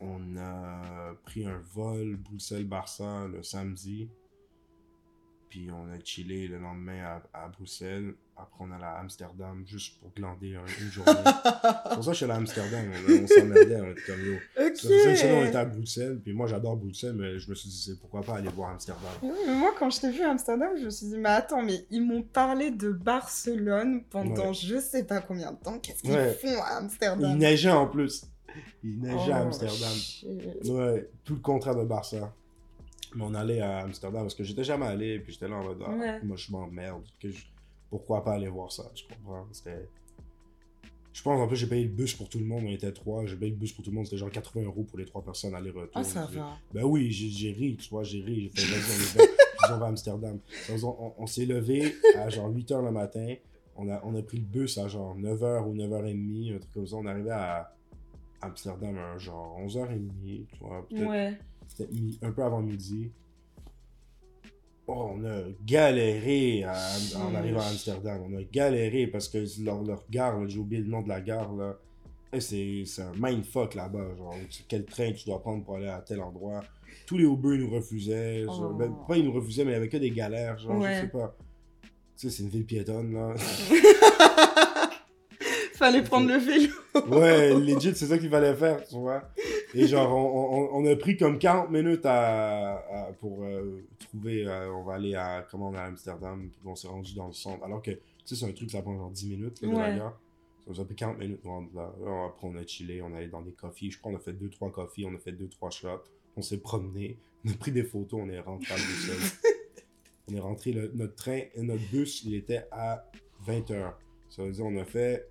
On a pris un vol Bruxelles-Barça le samedi. Puis on a chillé le lendemain à, à Bruxelles. Après, on allait à Amsterdam juste pour glander un- une journée. [LAUGHS] C'est pour ça que je suis allé à Amsterdam. On, on s'emmerdait, on était comme yo. Ok. Ça faisait une semaine, on était à Bruxelles. Puis moi, j'adore Bruxelles, mais je me suis dit, c'est pourquoi pas aller voir Amsterdam. Oui, mais moi, quand je t'ai vu à Amsterdam, je me suis dit, mais attends, mais ils m'ont parlé de Barcelone pendant Ouais. je sais pas combien de temps. Qu'est-ce qu'ils Ouais. font à Il Amsterdam neigeait en plus. [LAUGHS] Il neigeait à Oh, Amsterdam. shit. Ouais, tout le contraire de Barça. Mais on allait à Amsterdam parce que j'étais jamais allé, puis j'étais là en mode, ah, Ouais. moi je m'emmerde. je- Pourquoi pas aller voir ça, tu comprends? C'était. Je pense en plus j'ai payé le bus pour tout le monde, on était trois, j'ai payé le bus pour tout le monde, c'était genre 80 euros pour les trois personnes aller-retour. Ah, ça va. Ben oui, j'ai ri, tu vois, j'ai ri, j'ai fait, vas-y, on [LAUGHS] on va à Amsterdam. On, on s'est levé à genre 8h le matin, on a, on a pris le bus à genre 9h ou 9h30, un truc comme ça, on arrivait à Amsterdam à genre 11h30, tu vois, peut-être Ouais. c'était mi- un peu avant midi. Oh, on a galéré à- en arrivant à Amsterdam. On a galéré parce que leur, leur gare, j'ai oublié le nom de la gare, là. Et c'est c'est un mindfuck là-bas. Genre, quel train tu dois prendre pour aller à tel endroit. Tous les Uber nous refusaient. genre, Oh. ben, pas ils nous refusaient, mais il y avait que des galères. Genre, Ouais. je sais pas. Tu sais, c'est une ville piétonne, là. [LAUGHS] [LAUGHS] Fallait prendre le vélo. Ouais, [LAUGHS] legit, c'est ça qu'il fallait faire, tu vois. Et genre, on, on- on a pris comme 40 minutes à, à- pour euh, trouver, euh, on va aller à, comment on est à Amsterdam, puis on s'est rendu dans le centre. Alors que, tu sais, c'est un truc, ça prend genre 10 minutes, là, Ouais. Ça nous a pris 40 minutes pour rendre là. Après, on a chillé, on allé dans des coffees. Je crois qu'on a fait 2-3 coffees, on a fait 2-3 shots. On s'est promené, on a pris des photos, on est rentré à Bruxelles. [LAUGHS] on est rentré, le- notre train, notre bus, il était à 20h. Ça veut dire, on a fait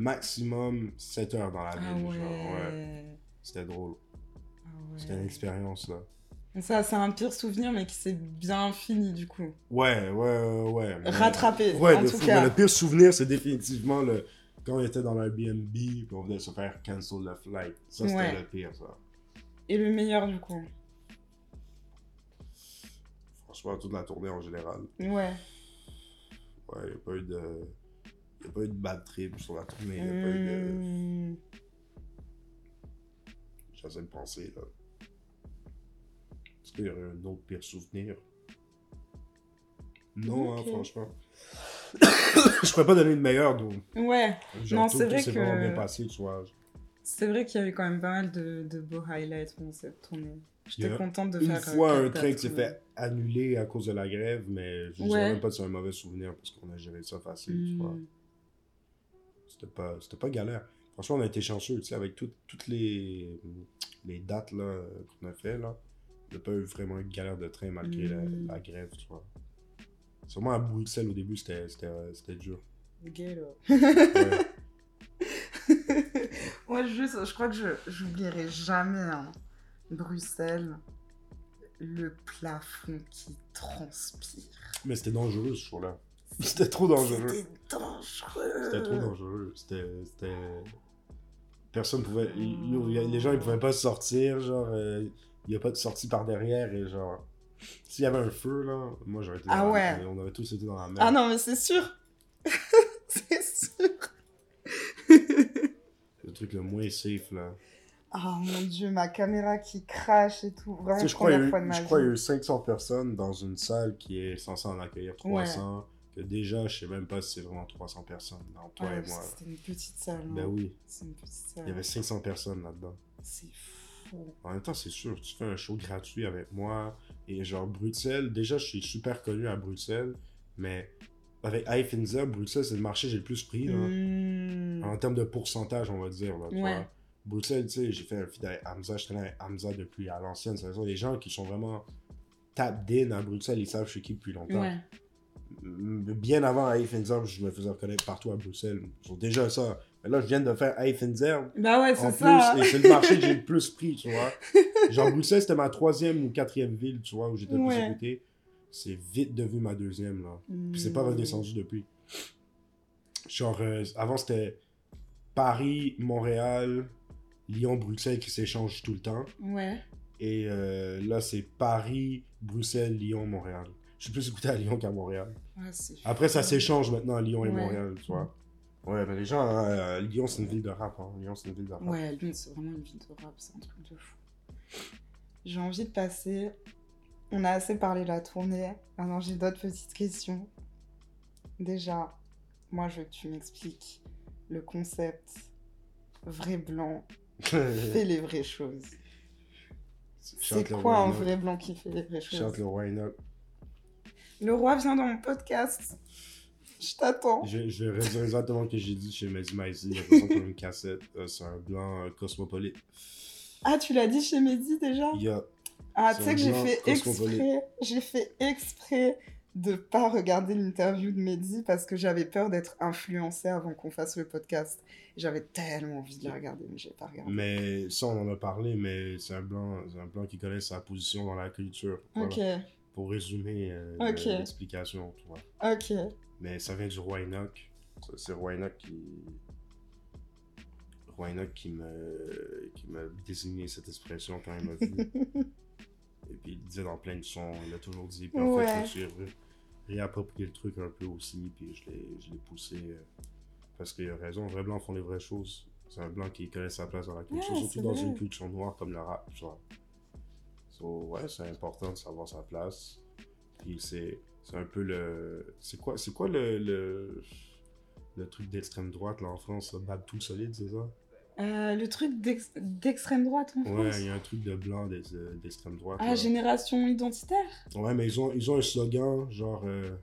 maximum 7 heures dans la ville. Ah ouais. genre, ouais. C'était drôle. Ah ouais. C'était une expérience, là. Ça, c'est un pire souvenir, mais qui s'est bien fini, du coup. Ouais, ouais, ouais, mais- Rattrapé, Ouais, en le, tout fou- cas. mais le pire souvenir, c'est définitivement le... quand on était dans l'Airbnb, puis on venait se faire cancel the flight. Ça, c'était Ouais. le pire, ça. Et le meilleur, du coup? Franchement, toute la tournée en général. Ouais. Ouais, il n'y a pas eu de... Il a pas eu de bad trip sur la tournée. Il n'y a pas eu de... Mmh. J'essaie de penser, là. Est-ce qu'il y aurait un autre pire souvenir? Non, hein, franchement. [COUGHS] Je pourrais pas donner de meilleur, donc. Ouais. Genre, Non, c'est vrai que- vraiment bien passé, tu vois. C'est vrai qu'il y a eu quand même pas mal de, de beaux highlights pendant cette tournée. J'étais contente de Une faire. euh, fois, un train qui s'est fait annuler à cause de la grève, mais je ne Ouais. dirais même pas que c'est un mauvais souvenir parce qu'on a géré ça facile, tu vois. C'était pas, c'était pas galère. Franchement, on a été chanceux, tu sais, avec tout- toutes les, les dates là, qu'on a fait, là. On n'a pas eu vraiment une galère de train malgré la, Mm. la grève, tu vois. Sûrement à Bruxelles, au début, c'était, c'était, c'était dur. Là. Ouais. [LAUGHS] Moi, juste, je crois que je j'oublierai jamais hein, Bruxelles, le plafond qui transpire. Mais c'était dangereux, ce jour-là. C'était trop dangereux. C'était dangereux. C'était trop dangereux. C'était. c'était- Personne pouvait. les gens, ils pouvaient pas sortir. Genre, euh, il n'y a pas de sortie par derrière. Et genre. S'il y avait un feu, là, moi, j'aurais été. dans Ah la- ouais. On aurait tous été dans la mer. Ah non, mais c'est sûr. [LAUGHS] c'est sûr. Le truc le moins safe, là. Ah mon dieu, ma caméra qui crache et tout. Tu Vraiment, sais, je crois qu'il y, a eu- ma je crois qu'il y a vie. eu 500 personnes dans une salle qui est censée en accueillir 300. Que déjà, je sais même pas si c'est vraiment 300 personnes. Non, toi Ouais, et moi. C'était une petite salle. Ben hein. oui, C'est une petite salle. il y avait 500 personnes là-dedans. C'est fou. En même temps, c'est sûr, tu fais un show gratuit avec moi. Et genre, Bruxelles, déjà, je suis super connu à Bruxelles. Mais avec Eiffenzer, Bruxelles, c'est le marché que j'ai le plus pris. là. Mmh. En termes de pourcentage, on va dire. Là, Ouais. Bruxelles, tu sais, j'ai fait un feed avec Hamza. Je traînais avec Hamza depuis à l'ancienne. Les gens qui sont vraiment tapped in à Bruxelles, ils savent je suis qui depuis longtemps. Ouais. Bien avant Eiffenzer, je me faisais reconnaître partout à Bruxelles. Ils ont déjà ça. Mais là, je viens de faire Eiffenzer Bah ouais, c'est plus, ça. et c'est le marché que j'ai le plus pris, tu vois. Genre, Bruxelles, c'était ma troisième ou quatrième ville, tu vois, où j'étais le plus écouté. C'est vite devenu ma deuxième, là. Puis c'est pas Mmh. redescendu depuis. Genre, euh, avant, c'était Paris, Montréal, Lyon, Bruxelles qui s'échangent tout le temps. Ouais. Et euh, là, c'est Paris, Bruxelles, Lyon, Montréal. Je suis plus écouté à Lyon qu'à Montréal. Ouais, Après, ça s'échange maintenant à Lyon et Ouais. Montréal, tu vois. Ouais, mais les gens, euh, Lyon, c'est une ville de rap. Hein. Lyon, c'est une ville de rap. Ouais, Lyon, c'est vraiment une ville de rap, c'est un truc de fou. J'ai envie de passer On a assez parlé de la tournée. Maintenant, j'ai d'autres petites questions. Déjà, moi, je veux que tu m'expliques le concept vrai blanc [LAUGHS] fait les vraies choses. C'est quoi un vrai blanc qui fait les vraies choses Chante le Not. Le roi vient dans mon podcast. Je t'attends. Je, je exactement ce que j'ai dit chez Mehdi Maizi. Il y a comme une cassette. Euh, c'est un blanc euh, cosmopolite. Ah, tu l'as dit chez Mehdi déjà? Il y a. Ah, tu sais que j'ai fait exprès, j'ai fait exprès de pas regarder l'interview de Mehdi parce que j'avais peur d'être influencée avant qu'on fasse le podcast. J'avais tellement envie de la regarder, mais j'ai pas regardé. Mais ça, on en a parlé, mais c'est un blanc, un blanc qui connaît sa position dans la culture. Voilà. Ok, Pour résumer euh, l'explication, tu vois. ok. Mais ça vient du roi Enoch. C'est roi Enoch qui. roi Enoch qui me... qui m'a désigné cette expression quand il m'a vu. [LAUGHS] Et puis il disait dans plein de sons, il a toujours dit. Puis en Ouais. fait, j'ai ré- réapproprié le truc un peu aussi, puis je l'ai, je l'ai poussé. euh, parce qu'il a raison, les vrais blancs font les vraies choses. C'est un blanc qui connaît sa place dans la culture, surtout dans vrai. une culture noire comme le rap. So, ouais, c'est important de savoir sa place. Puis c'est, c'est un peu le. C'est quoi, c'est quoi le, le, le truc d'extrême droite là en France, Bab tout solide, c'est ça? Euh, le truc d'ex- d'extrême droite en Ouais, France? il y a un truc de blanc d'ex- d'extrême droite. Ah, là. génération identitaire? Ouais, mais ils ont, ils ont un slogan, genre. euh,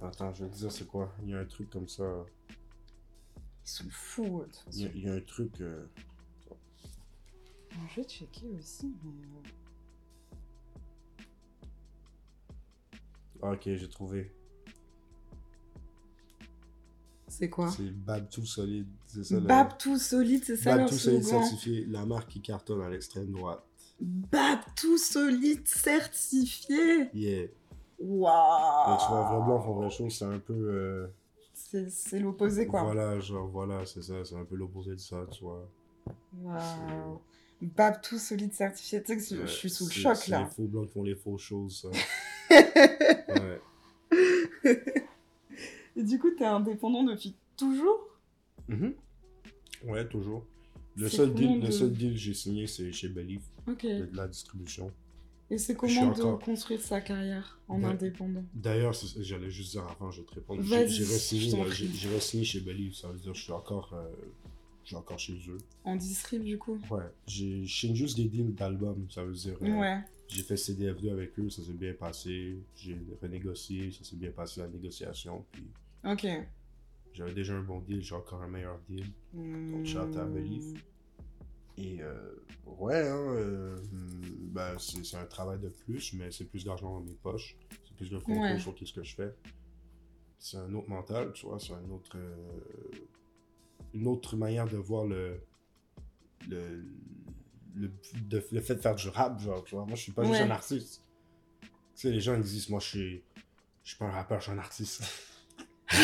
Attends, je vais te dire c'est quoi. Il y a un truc comme ça. Ils sont fous, de toute Il y a, façon. il y a un truc. euh, Je vais checker aussi, mais... ok, j'ai trouvé. C'est quoi C'est Bab tout solide. C'est ça le. Bab tout solide, c'est ça Bab leur tout solide certifié. La marque qui cartonne à l'extrême droite. Bab tout solide certifié Yeah. Waouh tu vois, vrai blanc font vraie chose, c'est un peu. euh, C'est c'est l'opposé, quoi. Voilà, genre, voilà, c'est ça, c'est un peu l'opposé de ça, tu vois. Waouh Bab tout solide certifié. Tu sais que je- Ouais, je suis sous le c'est- choc, c'est là. les faux blancs qui font les fausses choses, ça. [LAUGHS] ouais. Et du coup, t'es indépendant depuis toujours? Mhm. Ouais, toujours. Le seul, deal, de- le seul deal que j'ai signé, c'est chez Believe, Ok. de la distribution. Et c'est comment de encore- construire sa carrière en Ouais. indépendant? D'ailleurs, j'allais juste dire avant, je vais te répondre. J'ai re-signé, chez Believe, ça veut dire que je suis encore, euh, je suis encore chez eux. En distrib, du coup? Ouais, j'ai je signe juste des deals d'albums, ça veut dire. euh, Ouais. J'ai fait CDF2 avec eux, ça s'est bien passé. J'ai renégocié, ça s'est bien passé la négociation. Puis Ok. j'avais déjà un bon deal, j'ai encore un meilleur deal. Donc, shout out à Believe. Et euh, ouais, hein, euh, ben, c'est c'est un travail de plus, mais c'est plus d'argent dans mes poches. C'est plus de contrôle Ouais. sur ce que je fais. C'est un autre mental, tu vois, c'est un autre, euh, une autre manière de voir le, le, le, de- le fait de faire du rap, genre, tu vois. Moi, je suis pas juste un artiste. Tu sais, les gens, ils disent, moi, je suis, je suis pas un rappeur, je suis un artiste. [LAUGHS]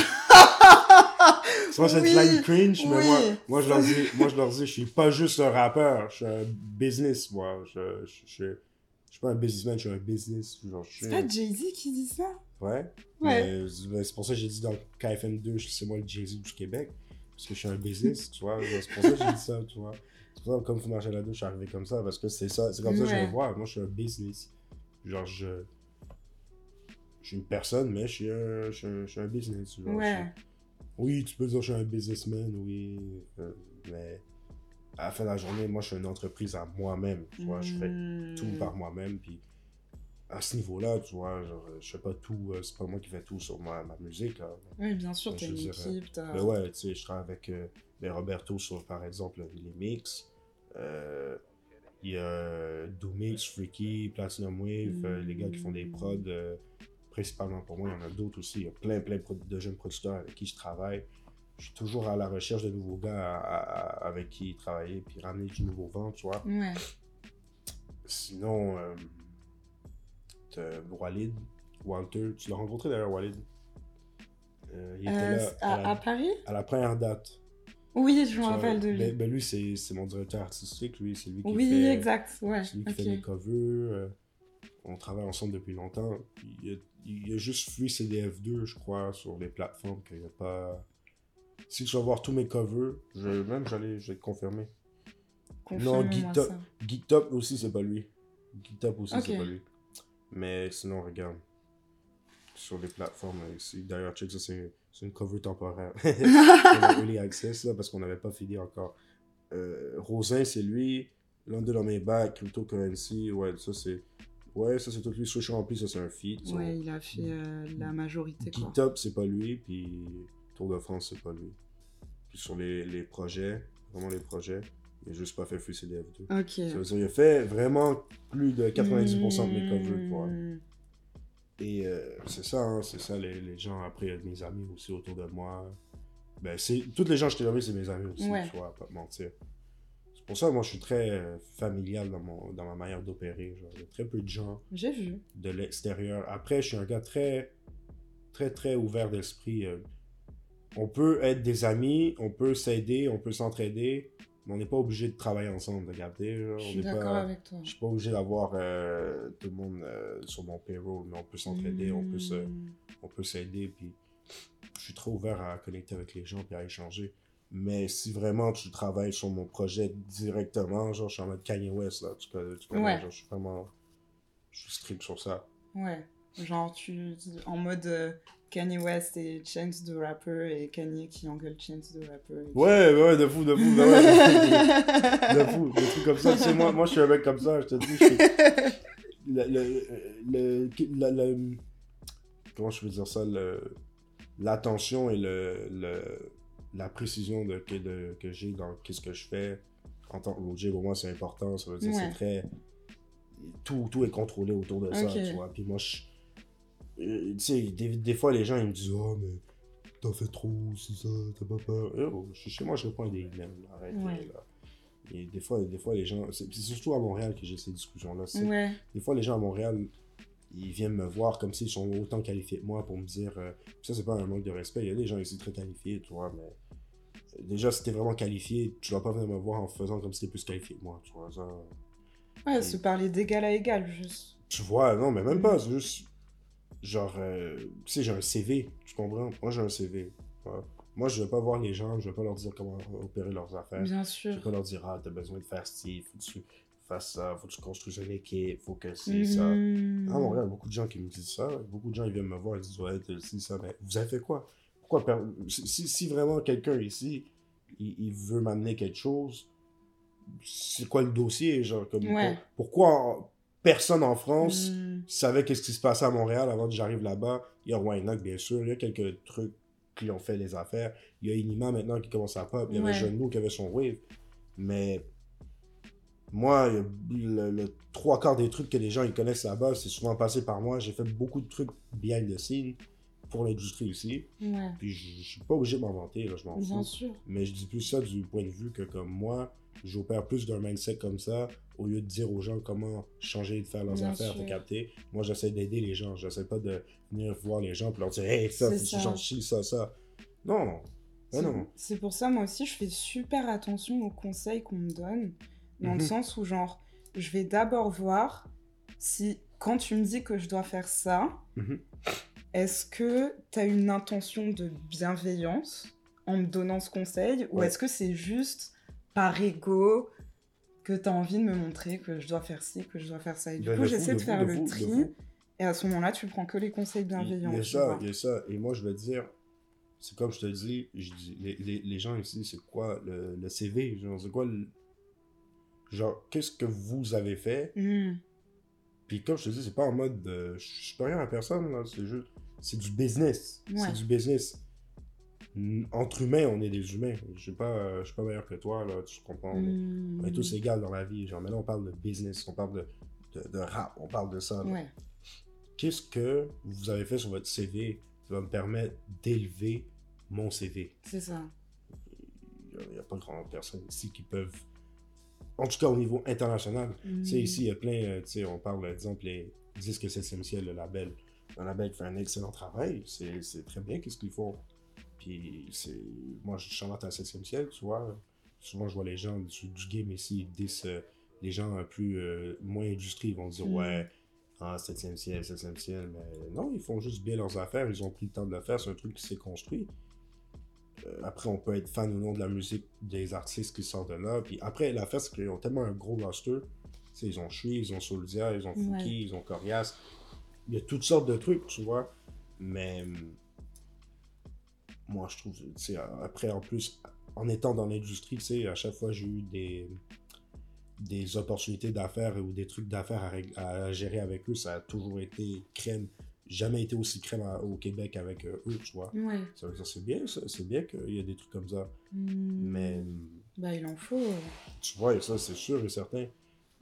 Soit cette Oui, line cringe, mais moi, moi, je leur dis, moi, je leur dis, je suis pas juste un rappeur, je suis un business, moi. Je, je, je, je suis pas un businessman, je suis un business. C'est pas Jay-Z qui dit ça? Ouais. Ouais. Mais c'est pour ça que j'ai dit dans le KFM2, je- c'est moi le Jay-Z du Québec. Parce que je suis un business, tu vois. C'est pour ça que j'ai dit ça, tu vois. C'est pour ça que comme Fumage à la douche, je suis arrivé comme ça. Parce que c'est ça, c'est comme ça que je le vois. Moi, je suis un business. Genre, je. Je suis une personne, mais je suis un, je suis un, je suis un business. genre, je Ouais. suis- Oui, tu peux dire que je suis un businessman, oui. euh, mais à la fin de la journée, moi, je suis une entreprise à moi-même. Tu vois, je fais Hmm. tout par moi-même. Puis à ce niveau-là, tu vois, genre, je fais pas tout, euh, c'est pas moi qui fais tout sur ma, ma musique. Là. Oui, bien sûr, t'as une équipe, t'as... Mais ouais, tu sais, je travaille avec euh, ben, Roberto sur, par exemple, les mix. Euh, Il y a Doomix, Freaky, Platinum Wave, euh, les gars qui font des prods, euh, principalement pour moi, il y en a d'autres aussi. Il y a plein, plein de jeunes producteurs avec qui je travaille. Je suis toujours à la recherche de nouveaux gars à- à- à- avec qui travailler, puis ramener du nouveau vent, tu vois. Ouais. Sinon, euh, t'as Walid, Walter, tu l'as rencontré d'ailleurs, Walid? Euh, il était là à, à, la, à Paris? à la première date. Oui, je me rappelle de lui. Ben, ben lui, c'est c'est mon directeur artistique, lui, c'est lui qui oui, fait, exact, ouais. c'est lui qui ok. fait mes covers. euh, on travaille ensemble depuis longtemps. Il y a, il y a juste Free CDF2, je crois, sur les plateformes qu'il n'y a pas. Si tu vas voir tous mes covers, je, même j'allais je vais te confirmer. Ça. Geek Top aussi, c'est pas lui. Top aussi, Ok. c'est pas lui. Mais sinon, regarde. Sur les plateformes ici. D'ailleurs, check ça, c'est c'est une cover temporaire. [LAUGHS] on a early access là, parce qu'on n'avait pas fini encore. Euh, Rosin, c'est lui. London on my back, Cryptocurrency. Ouais, ça c'est. Ouais, ça c'est tout lui. Switch en plus, ça c'est un feat. Ouais, il a fait euh, la majorité. GitHub, c'est pas lui. Puis Tour de France, c'est pas lui. Puis sur les, les projets, vraiment les projets, il a juste pas fait Free CDF 2. Ok. Ça veut dire, il a fait vraiment plus de 90% de mes covers, quoi. Et euh, c'est ça, hein, c'est ça, les, les gens, après, euh, mes amis aussi autour de moi. Ben, c'est, toutes les gens que je t'ai nommés, c'est mes amis aussi, Ouais. tu vois, pas mentir. C'est pour ça, moi, je suis très euh, familial dans, mon, dans ma manière d'opérer. Genre, il y a très peu de gens J'ai vu. de l'extérieur. Après, je suis un gars très, très, très ouvert d'esprit. euh. On peut être des amis, on peut s'aider, on peut s'entraider, on n'est pas obligé de travailler ensemble, de garder. genre, Je suis d'accord avec toi. Je suis pas obligé d'avoir euh, tout le monde euh, sur mon payroll, mais on peut s'entraider, on peut se, Hmm. on peut s'aider, puis je suis trop ouvert à connecter avec les gens puis à échanger. Mais si vraiment tu travailles sur mon projet directement, genre je suis en mode Kanye West là, tu connais, tu connais, Ouais. genre je suis vraiment, je suis strict sur ça. Ouais. Genre, tu. En mode euh, Kanye West et Chance de rapper et Kanye qui engueule Chance de rapper. qui- Ouais, ouais, de fou, de fou, de, ouais, de fou, des trucs comme ça. Tu sais, moi, moi je suis un mec comme ça, je te dis, je suis... [LAUGHS] le, le, le, le- le- comment je peux dire ça, le, l'attention et le, le, la précision de, que, de, que j'ai dans qu'est-ce que je fais en tant que OJ, pour moi, c'est important. Ça veut dire Ouais. c'est très... Tout, tout est contrôlé autour de ça, tu vois. Puis moi, je... euh, Tu sais, des, des fois, les gens, ils me disent « Oh, mais t'as fait trop, c'est ça, t'as pas peur. Yo, je- chez moi, je réponds à des emails. Arrête, Ouais. là. Et des fois, des fois, les gens... C'est surtout à Montréal que j'ai ces discussions-là. Ouais. des fois, les gens à Montréal, ils viennent me voir comme s'ils sont autant qualifiés que moi pour me dire. euh, ça, c'est pas un manque de respect. Il y a des gens ici très qualifiés, tu vois, mais. euh, Déjà, si t'es vraiment qualifié, tu dois pas venir me voir en faisant comme si t'es plus qualifié que moi, tu vois. Ça... Ouais, se parler d'égal à égal, juste. Tu vois, non, mais même pas, c'est juste. Genre, euh, tu sais, j'ai un CV, tu comprends? Moi, j'ai un CV. Moi, je vais pas voir les gens, je vais pas leur dire comment opérer leurs affaires. Bien Je sûr. vais pas leur dire, ah, t'as besoin de faire ci, faut que tu fasses ça, faut que tu construises une équipe, faut que c'est ça. Mhm. Ah, Montréal, beaucoup de gens qui me disent ça. Beaucoup de gens, ils viennent me voir, ils disent, ouais, ci, ça. Mais vous avez fait quoi? Pourquoi? per- Si, si vraiment quelqu'un ici, il, il veut m'amener quelque chose, c'est quoi le dossier? Genre, comme, Ouais. pour- pourquoi personne en France Mhm. savait qu'est-ce qui se passait à Montréal avant que j'arrive là-bas? Il y a Waynock, bien sûr. Il y a quelques trucs qui ont fait les affaires. Il y a Inima maintenant qui commence à pop. Il y avait Ouais. Qui avait son wave. Mais moi, le, le trois quarts des trucs que les gens ils connaissent là-bas, c'est souvent passé par moi. J'ai fait beaucoup de trucs behind the scene pour l'industrie ici. Ouais. Puis je, suis pas obligé de m'inventer, là, je m'en Bien fous. sûr. Mais je dis plus ça du point de vue que comme moi, j'opère plus d'un mindset comme ça, au lieu de dire aux gens comment changer de faire leurs Bien affaires, t'as capté. Moi, j'essaie d'aider les gens. J'essaie pas de venir voir les gens et leur dire, hey, ça, C'est tu ça. ça. Non. C'est- non. C'est pour ça, moi aussi, je fais super attention aux conseils qu'on me donne. Dans Mhm. le sens où, genre, je vais d'abord voir si, quand tu me dis que je dois faire ça, Mhm. est-ce que tu as une intention de bienveillance en me donnant ce conseil Ou est-ce que c'est juste par ego que tu as envie de me montrer que je dois faire ci, que je dois faire ça Et du Ben, coup, j'essaie de, faire le tri. Et à ce moment-là, tu prends que les conseils Il bienveillants. y a ça, il y a ça. Et moi, je veux dire, c'est comme je te dis, je dis les, les, les gens ici, c'est quoi le, le CV Genre, c'est quoi le. Genre, qu'est-ce que vous avez fait? Mhm. Puis comme je te dis, c'est pas en mode de, je suis pas rien à personne. C'est juste. C'est du business. Ouais. C'est du business. Entre humains, on est des humains. Je suis pas, euh, je suis pas meilleur que toi, là. Tu comprends On est, Mhm. on est tous égaux dans la vie. Genre, maintenant, on parle de business, on parle de, de, de rap, on parle de ça. Ouais. Qu'est-ce que vous avez fait sur votre CV qui va me permettre d'élever mon CV C'est ça. Il n'y a, pas grand personne ici qui peuvent. En tout cas, au niveau international. Tu sais, Mhm. ici, il y a plein. euh, tu sais, on parle, par exemple, les disques 7e ciel, le label. Un label qui fait un excellent travail. C'est c'est très bien qu'est-ce qu'ils font. Puis, c'est. Moi, je chante à 7e ciel, tu vois. Souvent, je vois les gens du, du game ici, ils disent. euh, les gens plus. euh, moins industrie, ils vont dire, Mhm. ouais. Ah, 7e ciel, 7e ciel. Mais non, ils font juste bien leurs affaires. Ils ont pris le temps de le faire. C'est un truc qui s'est construit. Euh, après, on peut être fan ou non de la musique des artistes qui sortent de là. Puis après, l'affaire, c'est qu'ils ont tellement un gros roster. Tu sais, ils ont Shui, ils ont Soldia, ils ont Fouki, Ouais. ils ont Corias. il y a toutes sortes de trucs, tu vois. Mais hum, moi, je trouve, sais, après, en plus, en étant dans l'industrie, tu sais, à chaque fois, j'ai eu des, des opportunités d'affaires ou des trucs d'affaires à, gérer avec eux. Ça a toujours été crème. Jamais été aussi crème à- au Québec avec euh, eux, tu vois. Ouais. Ça veut dire, c'est bien. C'est bien qu'il y ait des trucs comme ça. Hmm. Mais, Bah, il en faut. tu vois, et ça, c'est sûr et certain.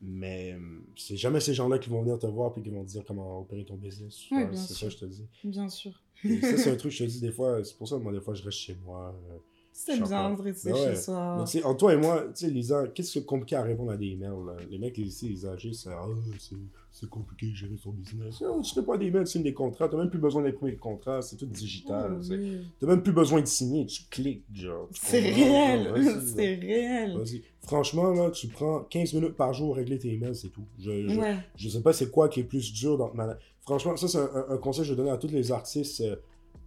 Mais c'est jamais ces gens-là qui vont venir te voir puis qui vont te dire comment opérer ton business. Ouais, c'est ça je te dis. Bien sûr. Et ça, c'est un [LAUGHS] truc que je te dis des fois. C'est pour ça que moi, des fois, je reste chez moi. euh, C'est sais de rester chez soi. Mais entre toi et moi, tu sais, Lisa, qu'est-ce que c'est compliqué à répondre à des emails, là? Les mecs ici, ils agissent, ah, c'est, c'est compliqué de gérer son business. Non, tu fais pas des emails, tu signes des contrats, t'as même plus besoin d'imprimer le contrat, c'est tout digital. Oh, oui. T'as même plus besoin de signer, tu cliques, genre. C'est réel. C'est réel. Vas-y. Franchement, là, tu prends 15 minutes par jour pour régler tes emails, c'est tout. Je, je, Ouais. je sais pas c'est quoi qui est plus dur dans ma... Franchement, ça, c'est un, conseil que je donne à tous les artistes euh,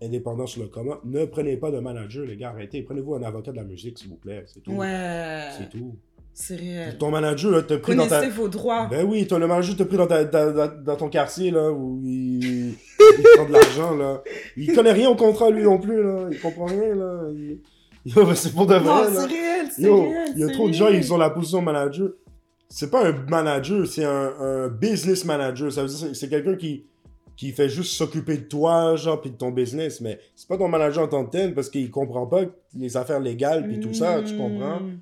indépendants sur le commun. Ne prenez pas de manager, les gars, arrêtez. Prenez-vous un avocat de la musique, s'il vous plaît. C'est tout. Ouais. C'est tout. C'est réel. Ton manager, là, t'a pris dans ta... vos droits. Ben oui, ton le manager t'a pris dans, ta, ta- ta- dans ton quartier, là, où il, il prend de l'argent, là. Il connaît rien au contrat, lui, non plus, là. Il comprend rien, là. Il- [LAUGHS] Yo, ben, c'est pour de vrai, Non, c'est réel. C'est réel. il y a trop de gens, ils ont la position manager. C'est pas un manager, c'est un, un business manager. Ça veut dire, c'est- c'est quelqu'un qui, qui fait juste s'occuper de toi, genre, puis de ton business. Mais c'est pas ton manager en tant que tel, parce qu'il comprend pas les affaires légales, puis tout ça, tu comprends? Hmm.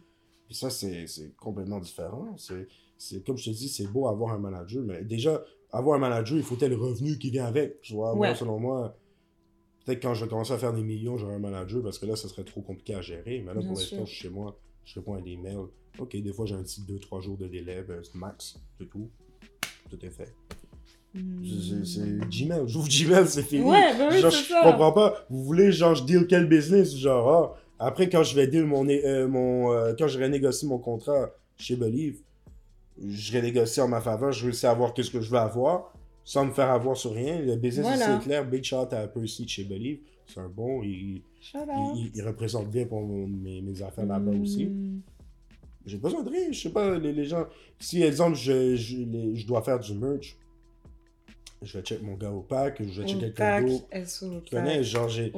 Puis ça, c'est complètement différent. C'est- comme je te dis, c'est beau avoir un manager, mais déjà, avoir un manager, il faut tel revenu qui vient avec. Tu vois, moi, selon moi, peut-être quand je vais commencer à faire des millions, j'aurai un manager, parce que là, ça serait trop compliqué à gérer. Mais là, Bien pour l'instant, je suis chez moi, je réponds à des mails. Ok, des fois, j'ai un petit 2-3 jours de délai, ben, c'est max, c'est tout. Tout est fait. Hmm. C'est- C'est Gmail. J'ouvre Gmail, c'est fini. Ouais, bah oui, genre, c'est je ça. comprends pas. Vous voulez, genre, je deal quel business? Genre, ah, après, quand je vais deal mon. euh, mon euh, quand je renégocie mon contrat chez Believe, je renégocie en ma faveur, je réussis à avoir qu'est-ce que je veux avoir, sans me faire avoir sur rien. Le business, Voilà. ici est clair. Big shot à Percy de chez Believe. C'est un bon. Il, il, représente bien pour mes, mes affaires là-bas aussi. Hmm. J'ai besoin de rien. Je sais pas, les, les gens. Si, exemple, je, je, les- je dois faire du merch, je vais check mon gars au pack, je vais checker quelqu'un d'autre. Tu connais, genre, j'ai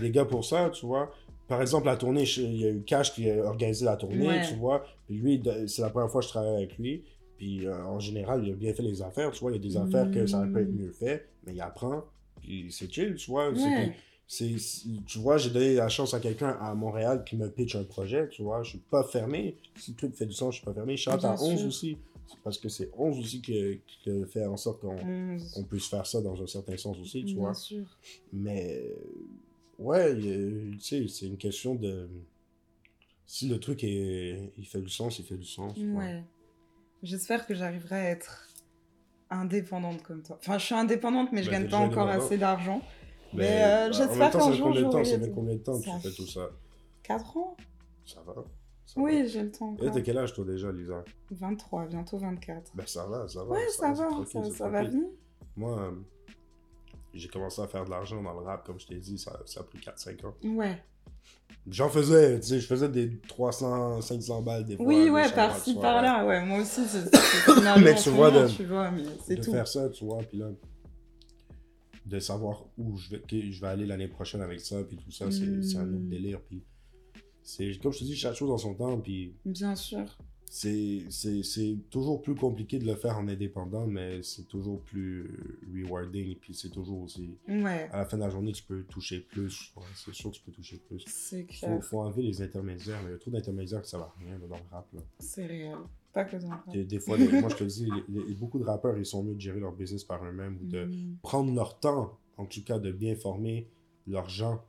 des gars pour ça, tu vois. Par exemple, la tournée, je- il y a eu Cash qui a organisé la tournée, Ouais. tu vois. Puis lui, c'est la première fois que je travaille avec lui. Puis euh, en général, il a bien fait les affaires, tu vois. Il y a des affaires que ça peut être Mm. mieux fait, mais il apprend. Puis c'est chill, tu vois. Ouais. C'est- tu vois, j'ai donné la chance à quelqu'un à Montréal qui me pitch un projet, tu vois. Je suis pas fermé. Si le truc fait du sens, je suis pas fermé. Je Bien à 11 sûr. aussi. Parce que c'est 11 aussi qui, qui a fait en sorte qu'on Onze. on puisse faire ça dans un certain sens aussi, tu Bien vois. sûr. Mais ouais, tu sais, c'est une question de. Si le truc est, il fait du sens, il fait du sens. Ouais. J'espère que j'arriverai à être indépendante comme toi. Enfin, je suis indépendante, mais je Bah, gagne pas encore assez d'argent. Mais, Mais, euh, bah, j'espère qu'un jour, combien de temps, ça fait combien de temps que tu fais tout ça? 4 ans Ça va. ça Oui, j'ai le temps va. Et encore. t'as quel âge toi déjà, Lisa? 23, bientôt 24. Ben ça va, ça va. Ouais, ça, va, ça, c'est ça va venir. Moi, euh, j'ai commencé à faire de l'argent dans le rap, comme je t'ai dit, ça, ça a pris 4-5 ans. Ouais. J'en faisais, tu sais, je faisais des 300, 500 balles des fois. Oui, de ouais, par-ci, soir, par ouais. moi aussi, c'est [COUGHS] finalement Mais tu vois, de- tu vois, mais c'est de tout. faire ça, tu vois, puis là, de savoir où je vais, que je vais aller l'année prochaine avec ça, puis tout ça, c'est c'est un autre Mm. délire, puis c'est, comme je te dis, chaque chose dans son temps, puis Bien sûr. c'est c'est- toujours plus compliqué de le faire en indépendant, mais c'est toujours plus rewarding, puis c'est toujours aussi, Ouais, à la fin de la journée, tu peux toucher plus, ouais, c'est sûr que tu peux toucher plus. c'est Faut, clair. faut enlever les intermédiaires, mais il y a trop d'intermédiaires que ça va rien dans le rap, là. C'est réel. Pas que. Des, des fois, les- moi je te dis, les- les- beaucoup de rappeurs, ils sont mieux de gérer leur business par eux-mêmes ou de Mm. prendre leur temps, en tout cas de bien former leurs gens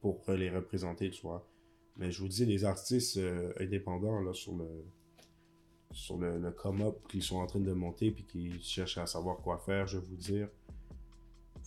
pour les représenter, tu vois. Mais je vous dis, les artistes euh, indépendants là, sur le sur le, le come-up qui sont en train de monter puis qui cherchent à savoir quoi faire, je vais vous dire,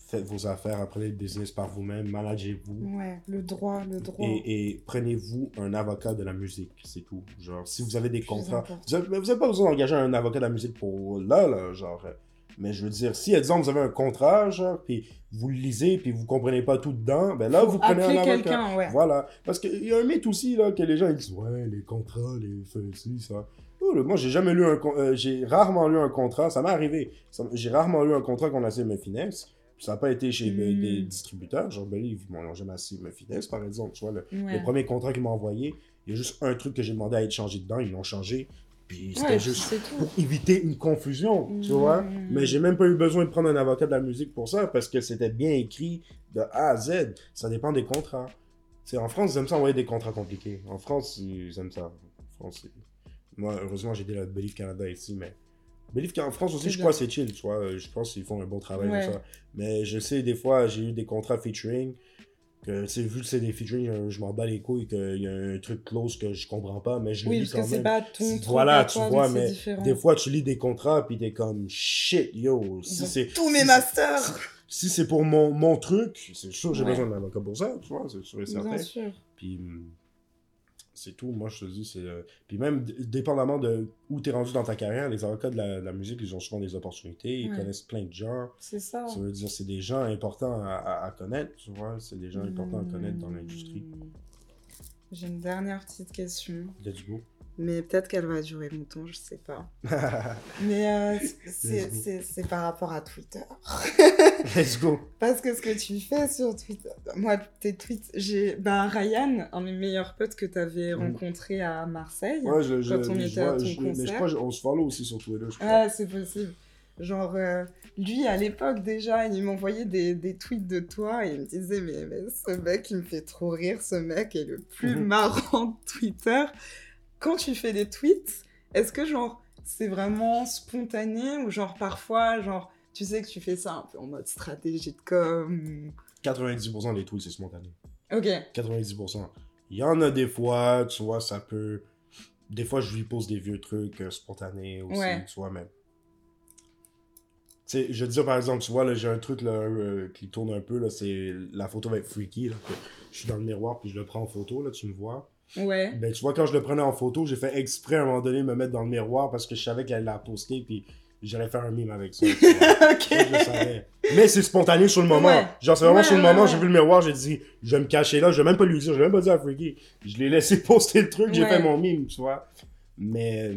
faites vos affaires, apprenez le business par vous-même, managez-vous. Ouais, le droit, le droit. Et, et prenez-vous un avocat de la musique, c'est tout. Genre, si vous avez des contrats, vous avez, vous avez pas besoin d'engager un avocat de la musique pour là, là, genre. euh, Mais je veux dire, si, exemple, vous avez un contrat, genre, puis vous le lisez, puis vous comprenez pas tout dedans, ben là, vous prenez un avocat. ouais. Voilà. Parce qu'il y a un mythe aussi, là, que les gens, ils disent, ouais, les contrats, les ci, ça. Oh. Moi, j'ai jamais lu un. euh, j'ai rarement lu un contrat. Ça m'est arrivé. J'ai rarement lu un contrat qu'on a essayé de me finesse. Puis ça n'a pas été chez Mm. ben, des distributeurs. Genre, Believe, ils m'ont jamais de me finesse, par exemple. Tu vois, le, Ouais. le premier contrat qu'ils m'ont envoyé, il y a juste un truc que j'ai demandé à être changé dedans. Ils l'ont changé. Puis c'était Ouais, juste pour éviter une confusion, tu Mm. vois. Mais j'ai même pas eu besoin de prendre un avocat de la musique pour ça, parce que c'était bien écrit de A à Z. Ça dépend des contrats. En France, ils aiment ça envoyer des contrats compliqués. En France, ils aiment ça. En France, moi, heureusement, j'ai des là, Believe Canada ici, mais Believe qu'en France aussi, je bien. crois, c'est chill, tu vois. Je pense qu'ils font un bon travail Ouais. ça. Mais je sais, des fois, j'ai eu des contrats featuring. Que, vu que c'est des featuring, euh, je m'en bats les couilles, qu'il y a un truc close que je comprends pas, mais je le Oui, lis parce que quand c'est même. pas ton Voilà, tu toi, vois, mais. Des fois, tu lis des contrats, puis t'es comme shit, yo. Si c'est tous mes si- masters [LAUGHS] si c'est pour mon, mon truc, c'est sûr que j'ai Ouais. besoin d'un avocat pour ça, tu vois, c'est sûr et Bien certain. sûr. Puis hum, c'est tout, moi je te dis, c'est. euh, Puis même, dépendamment de où t'es rendu dans ta carrière, les avocats de la, de la musique, ils ont souvent des opportunités, ils Ouais. connaissent plein de gens. C'est ça. Ça veut dire, c'est des gens importants à, à- à connaître, tu vois, c'est des gens importants à connaître dans l'industrie. J'ai une dernière petite question. Let's go. Mais peut-être qu'elle va durer longtemps, je sais pas. [LAUGHS] Mais euh, c'est- par rapport à Twitter. [LAUGHS] Let's go. Parce que ce que tu fais sur Twitter, moi, tes tweets, j'ai. Ben, Ryan, un de mes meilleurs potes que tu avais Mm. rencontré à Marseille. Ouais, je, je, Quand on était à vois- ton je- mais je concert. crois qu'on se follow aussi sur Twitter, je crois. Ah, c'est possible. Genre, euh, lui, à l'époque, déjà, il m'envoyait des, des tweets de toi et il me disait mais, mais ce mec, il me fait trop rire, ce mec est le plus Mhm. marrant de Twitter. Quand tu fais des tweets, est-ce que, genre, c'est vraiment spontané ou, genre, parfois, genre, tu sais que tu fais ça un peu en mode stratégie de com 90% des tweets, c'est spontané. Ok. 90%. Il y en a des fois, tu vois, ça peut. Des fois, je lui pose des vieux trucs euh, spontanés aussi, Ouais. tu vois, mais. Je veux dire, par exemple, tu vois, là, j'ai un truc là, euh, qui tourne un peu, là, c'est la photo avec Freaky, là, que je suis dans le miroir, puis je le prends en photo, là, tu me vois. Ouais. Ben, tu vois, quand je le prenais en photo, j'ai fait exprès à un moment donné me mettre dans le miroir parce que je savais qu'elle allait la poster, puis j'allais faire un mime avec ça. [LAUGHS] je savais. Mais c'est spontané sur le moment. Ouais. Genre, c'est vraiment Ouais, sur le moment, j'ai vu le miroir, j'ai dit, je vais me cacher là, je vais même pas lui dire, je vais même pas dire à Freaky. Je l'ai laissé [LAUGHS] poster le truc, j'ai fait mon mime, tu vois. Mais, euh,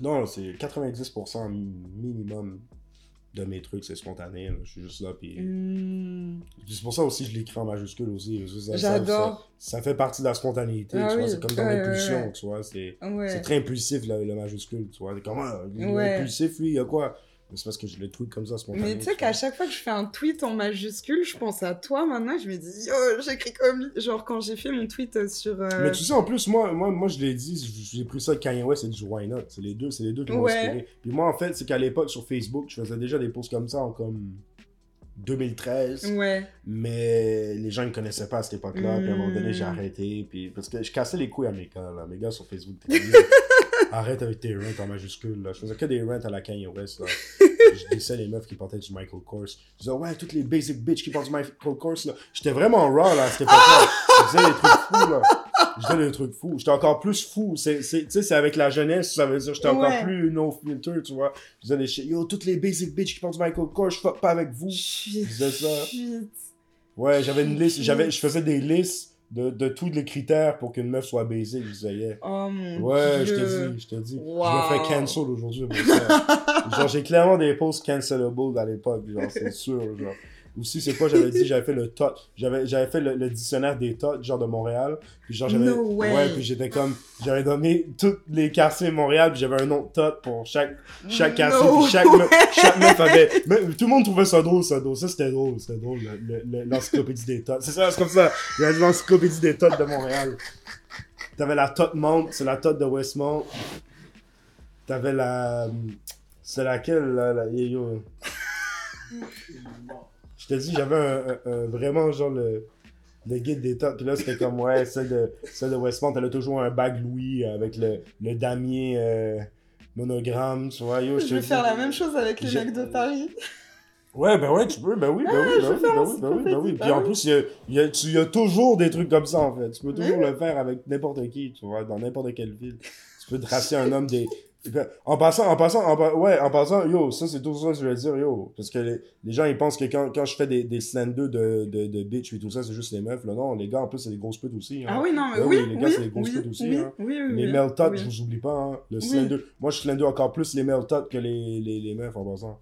non, c'est 90% minimum de mes trucs, c'est spontané. là. Je suis juste là, puis. Hmm, puis c'est pour ça aussi que je l'écris en majuscule aussi. J'adore. Ça, ça fait partie de la spontanéité, Ah oui. C'est comme dans Ouais, l'impulsion, ouais. tu vois. C'est. Ouais. C'est très impulsif, le, le majuscule, tu vois. Comment Il est Ouais. impulsif, lui, il y a quoi? Mais C'est parce que je le tweet comme ça spontanément. Mais tu sais qu'à chaque fois que je fais un tweet en majuscule, je pense à toi maintenant. Je me dis, yo, j'écris comme. Genre quand j'ai fait mon tweet euh, sur. euh, Mais tu sais, en plus, moi, moi, moi je l'ai dit, j'ai pris ça de Kanye West et du Why Not. C'est les deux, c'est les deux qui m'ont Ouais. inspiré. Puis moi, en fait, c'est qu'à l'époque, sur Facebook, je faisais déjà des posts comme ça en comme 2013. Ouais. Mais les gens ne me connaissaient pas à cette époque-là. Puis à un moment donné, j'ai Mm. arrêté. Puis... Parce que je cassais les couilles à mes gars. Là. Mes gars sur Facebook, [LAUGHS] Arrête avec tes rants en majuscule. Là. Je faisais que des rants à la Kanye West. Là. [LAUGHS] je disais les meufs qui portaient du Michael Kors. Je disais, ouais, toutes les basic bitches qui portent du Michael Kors. Là. J'étais vraiment raw là, à cette époque-là. je disais des trucs fous. Là. Je disais des trucs fous. J'étais encore plus fou. Tu sais, c'est avec la jeunesse, ça veut dire j'étais encore plus no filter, tu vois. Je disais des shit. Yo, toutes les basic bitches qui portent du Michael Kors, je fuck pas avec vous. Chut, disais ça. Ouais, j'avais une liste, j'avais, je faisais des listes de, de tous les critères pour qu'une meuf soit baisée. Je disais. Oh mon Ouais, je te dis, je te dis. Wow. Je me fais cancel aujourd'hui genre, j'ai clairement des posts cancelable à l'époque, genre, c'est sûr, genre. Aussi, c'est quoi, j'avais dit, j'avais fait le tot, j'avais, j'avais fait le, le dictionnaire des tots, genre de Montréal. Puis genre, j'avais, No ouais, puis j'étais comme, j'avais donné tous les quartiers de Montréal, puis j'avais un nom de tot pour chaque, chaque quartier, No puis chaque, me- chaque meuf avait, mais tout le monde trouvait ça drôle, ça drôle, ça c'était drôle, c'était drôle, le- le- le- l'encyclopédie des tots. C'est ça, c'est comme ça, l'encyclopédie des tots de Montréal. T'avais la tot Mount, c'est la tot de Westmont. T'avais la, c'est laquelle, là, la, yo, je te dis, j'avais un, un- un- vraiment genre le, le guide des tots. Puis là, c'était comme, ouais, celle de, celle de Westmont, elle a toujours un bag Louis avec le, le damier euh, monogramme, tu vois. Yo, Je vais faire la même chose avec les mecs de Paris. Ouais, ben ouais, tu peux, ben oui, ben oui, ben vais oui, ben oui, ben oui, ben oui. encyclopédie, Puis en ben plus, il y a, il y, a, tu- il y a toujours des trucs comme ça, en fait. Tu peux toujours le faire avec n'importe qui, tu vois, dans n'importe quelle ville. Tu peux tracer un homme des En passant, en passant, en, ouais, en passant, yo, ça c'est tout ça que je veux dire, yo. Parce que les, les gens ils pensent que quand, quand je fais des, des slenders de, de, de bitch et tout ça, c'est juste les meufs. Là, non, les gars en plus c'est des grosses putes aussi. hein. Ah oui, non, mais Ben oui, oui, les gars, oui, c'est des grosses putes aussi, hein. Les male je vous oublie pas, hein. Le. Moi je slender encore plus les male que les, les, les meufs en passant.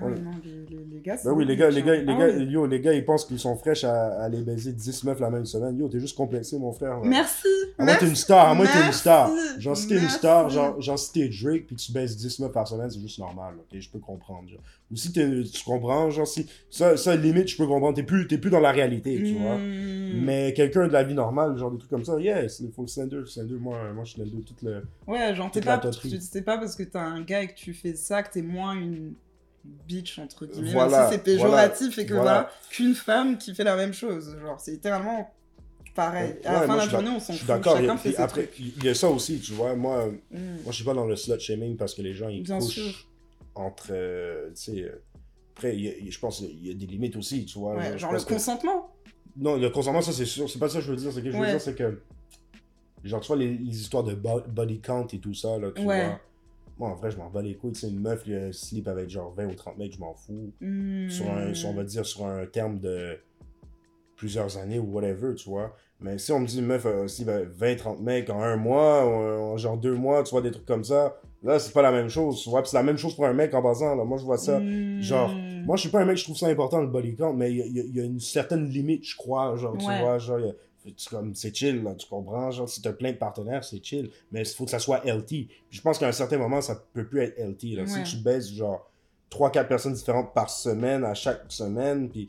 Ah non, les, les, les gars, Ben oui, les gars, les gars, les Ah gars, yo, les gars, ils pensent qu'ils sont fraîches à, à aller baiser 10 meufs la même semaine. Yo, t'es juste complexé, mon frère. Merci. À que t'es une star, à que t'es une star. Genre, si t'es une star, genre, genre si t'es Drake, puis tu baisses 10 meufs par semaine, c'est juste normal, ok? Je peux comprendre, genre. Ou si t'es, tu comprends, genre, si, ça, ça, limite, je peux comprendre, t'es plus, t'es plus dans la réalité, tu vois. Hmm. Mais quelqu'un de la vie normale, genre des trucs comme ça, yes, il faut le slender, le slender, moi, moi, je slender toute le... Ouais, genre, t'es pas, pas parce que t'as un gars et que tu fais ça que t'es moins une bitch, entre guillemets. Voilà, Même si c'est péjoratif et que voilà. voilà, qu'une femme qui fait la même chose. Genre, c'est littéralement pareil. à la Ouais, fin de la journée, on s'en fout. d'accord, a- fait ses après, trucs. il y a ça aussi, tu vois, moi, Hmm. moi, je suis pas dans le slut shaming parce que les gens, ils Bien couchent sûr. entre, euh, tu sais, euh, après, il y a- je pense qu'il y a des limites aussi, tu vois. Ouais, genre le que- consentement. Non, le consentement, ça c'est sûr. C'est pas ça que je veux dire. Ce que je veux dire, c'est que. Genre, tu vois, les, les histoires de bo- body count et tout ça, là, tu vois. Moi, en vrai, je m'en bats les couilles. Tu sais, une meuf, qui sleep avec genre 20 ou 30 mecs, je m'en fous. Hmm. Sur un, sur, on va dire, sur un terme de plusieurs années ou whatever, tu vois. Mais si on me dit une meuf euh, sleep avec 20, 30 mecs en un mois, ou en genre deux mois, tu vois, des trucs comme ça, là, c'est pas la même chose, tu vois. C'est la même chose pour un mec en passant, là. Moi, je vois ça. Hmm. genre, Moi, je suis pas un mec, je trouve ça important le body count, mais il y a- y, y une certaine limite, je crois. Genre, tu vois, genre, il comme, c'est chill, là, tu comprends? Genre, si t'as plein de partenaires, c'est chill. Mais il faut que ça soit healthy. Puis je pense qu'à un certain moment, ça peut plus être là. Ouais. Si tu baises, genre, 3-4 personnes différentes par semaine, à chaque semaine, puis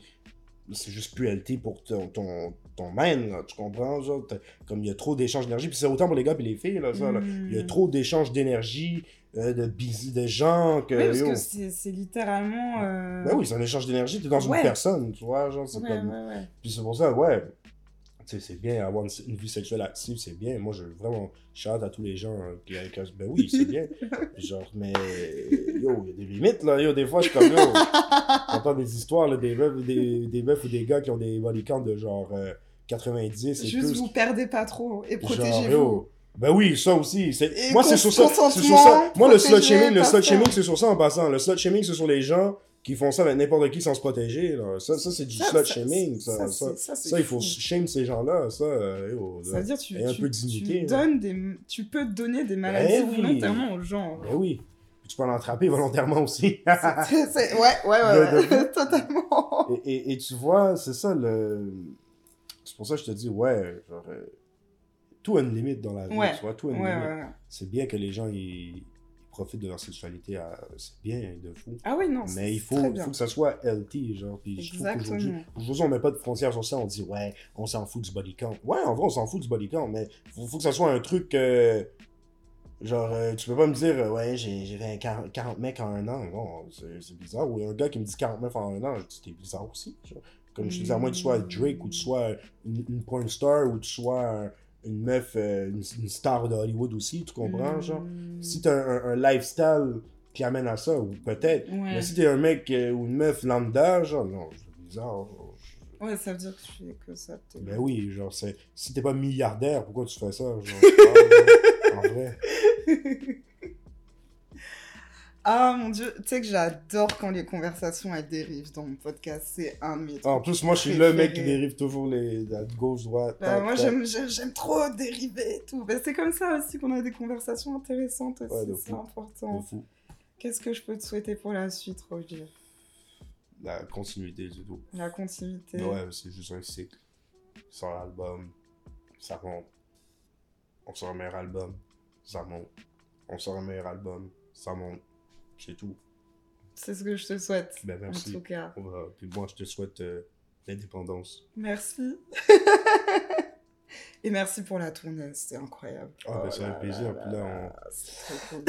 c'est juste plus healthy pour ton, ton, ton man, là, tu comprends? Genre, comme il y a trop d'échanges d'énergie, puis c'est autant pour les gars et les filles, là, ça. Il y a Hmm. trop d'échanges d'énergie, euh, de busy, de gens, que... Oui, parce yo, que c'est littéralement. euh, ben oui, c'est un échange d'énergie, t'es dans une personne, tu vois, genre, c'est ouais, comme... ouais, ouais. Puis c'est pour ça, ouais, sais, c'est bien, avoir une, une vie sexuelle active, c'est bien, moi, je vraiment chante à tous les gens, euh, qui, qui- ben oui, c'est bien, [LAUGHS] genre, mais, yo, il y a des limites, là, yo, des fois, je suis comme, yo, [LAUGHS] j'entends des histoires, là, des meufs, des, des meufs ou des gars qui ont des body counts de genre euh, 90 et Juste plus, vous perdez pas trop et protégez-vous. Ben oui, ça aussi. Moi, c'est sur ça. sur. Moi, le slut shaming, le slut shaming, c'est sur ça en passant. Le slut shaming, c'est sur les gens qui font ça avec n'importe qui sans se protéger. Là. Ça, ça c'est du slut shaming. Ça, ça, ça, il faut shame ces gens-là. Ça, euh, Ça veut dire tu, Et un tu, peu de dignité, tu hein. donnes des, tu peux donner des maladies Eh oui. volontairement aux gens. Ben oui. Puis tu peux en attraper volontairement aussi. C'est- c'est- ouais, ouais, ouais, de ouais, [LAUGHS] totalement. et, et, et tu vois, c'est ça le. C'est pour ça que je te dis, ouais, genre. euh, Tout a une limite dans la vie, Ouais. tu vois, tout a une ouais, limite. C'est bien que les gens ils profitent de leur sexualité, c'est bien de fou. Ah oui, non. Mais il faut, il faut que ça soit healthy, genre. Puis je trouve qu'aujourd'hui, Exactement. aujourd'hui, on met pas de frontières sur ça. On dit, ouais, on s'en fout du body count. Ouais, en vrai, on s'en fout du body count, mais faut, faut que ça soit un truc. euh, genre, euh, tu peux pas me dire, euh, ouais, j'ai j'ai fait 40, 40 mecs en un an. Non, c'est bizarre. Ou un gars qui me dit 40 mecs en un an, je dis, t'es bizarre aussi. genre. Comme je te dis, à moins que tu sois Drake ou tu sois une, une porn star ou tu sois une meuf, euh, une, une star de Hollywood aussi, tu comprends, genre? Hmm. Si t'as un, un lifestyle qui amène à ça, ou peut-être. Ouais. Mais si t'es un mec euh, ou une meuf lambda, genre, non, c'est bizarre. genre. Ouais, ça veut dire que tu fais que ça. Ben oui, genre, c'est... si t'es pas milliardaire, pourquoi tu fais ça? Genre, genre, en vrai. [LAUGHS] Ah mon dieu, tu sais que j'adore quand les conversations elles dérivent dans mon podcast. C'est un de mes En plus, moi, je suis le mec qui dérive toujours les... la gauche, droite. Bah, tac, moi j'aime j'aime- trop dériver et tout. Bah, c'est comme ça aussi qu'on a des conversations intéressantes aussi, Ouais, c'est important. Qu'est-ce que je peux te souhaiter pour la suite, Roger? La continuité du tout. La continuité. Ouais, c'est juste un cycle. On sort l'album, ça monte. On sort un meilleur album, ça monte. On sort un meilleur album, ça monte. C'est tout. C'est ce que je te souhaite. Ben, En merci. tout cas. On va- Puis moi, je te souhaite euh, l'indépendance. Merci. [LAUGHS] Et merci pour la tournée, c'était incroyable. Ah, ben, c'est un là plaisir. là là, cool.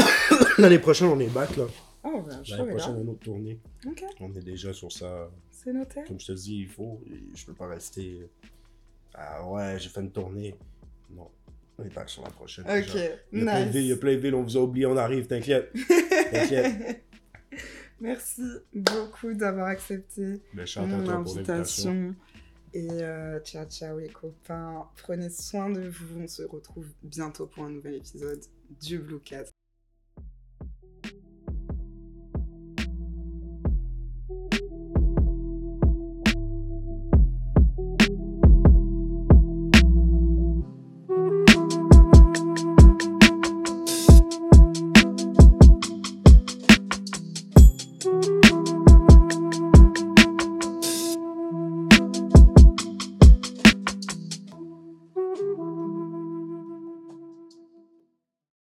[COUGHS] L'année prochaine, on est back, là. Oh, ben, L'année prochaine, là. une autre tournée. On est déjà sur ça. c'est noté. Comme je te dis, il faut. Je peux pas rester. Ah ouais, j'ai fait une tournée. Non. On est back sur la prochaine. Ok, déjà. Il y, a plein de villes, il y a nice. plein de villes, on vous a oublié, on arrive, t'inquiète. T'inquiète. [LAUGHS] Merci beaucoup d'avoir accepté mon invitation. Et euh, ciao, ciao les copains. Prenez soin de vous. On se retrouve bientôt pour un nouvel épisode du Blue Cast.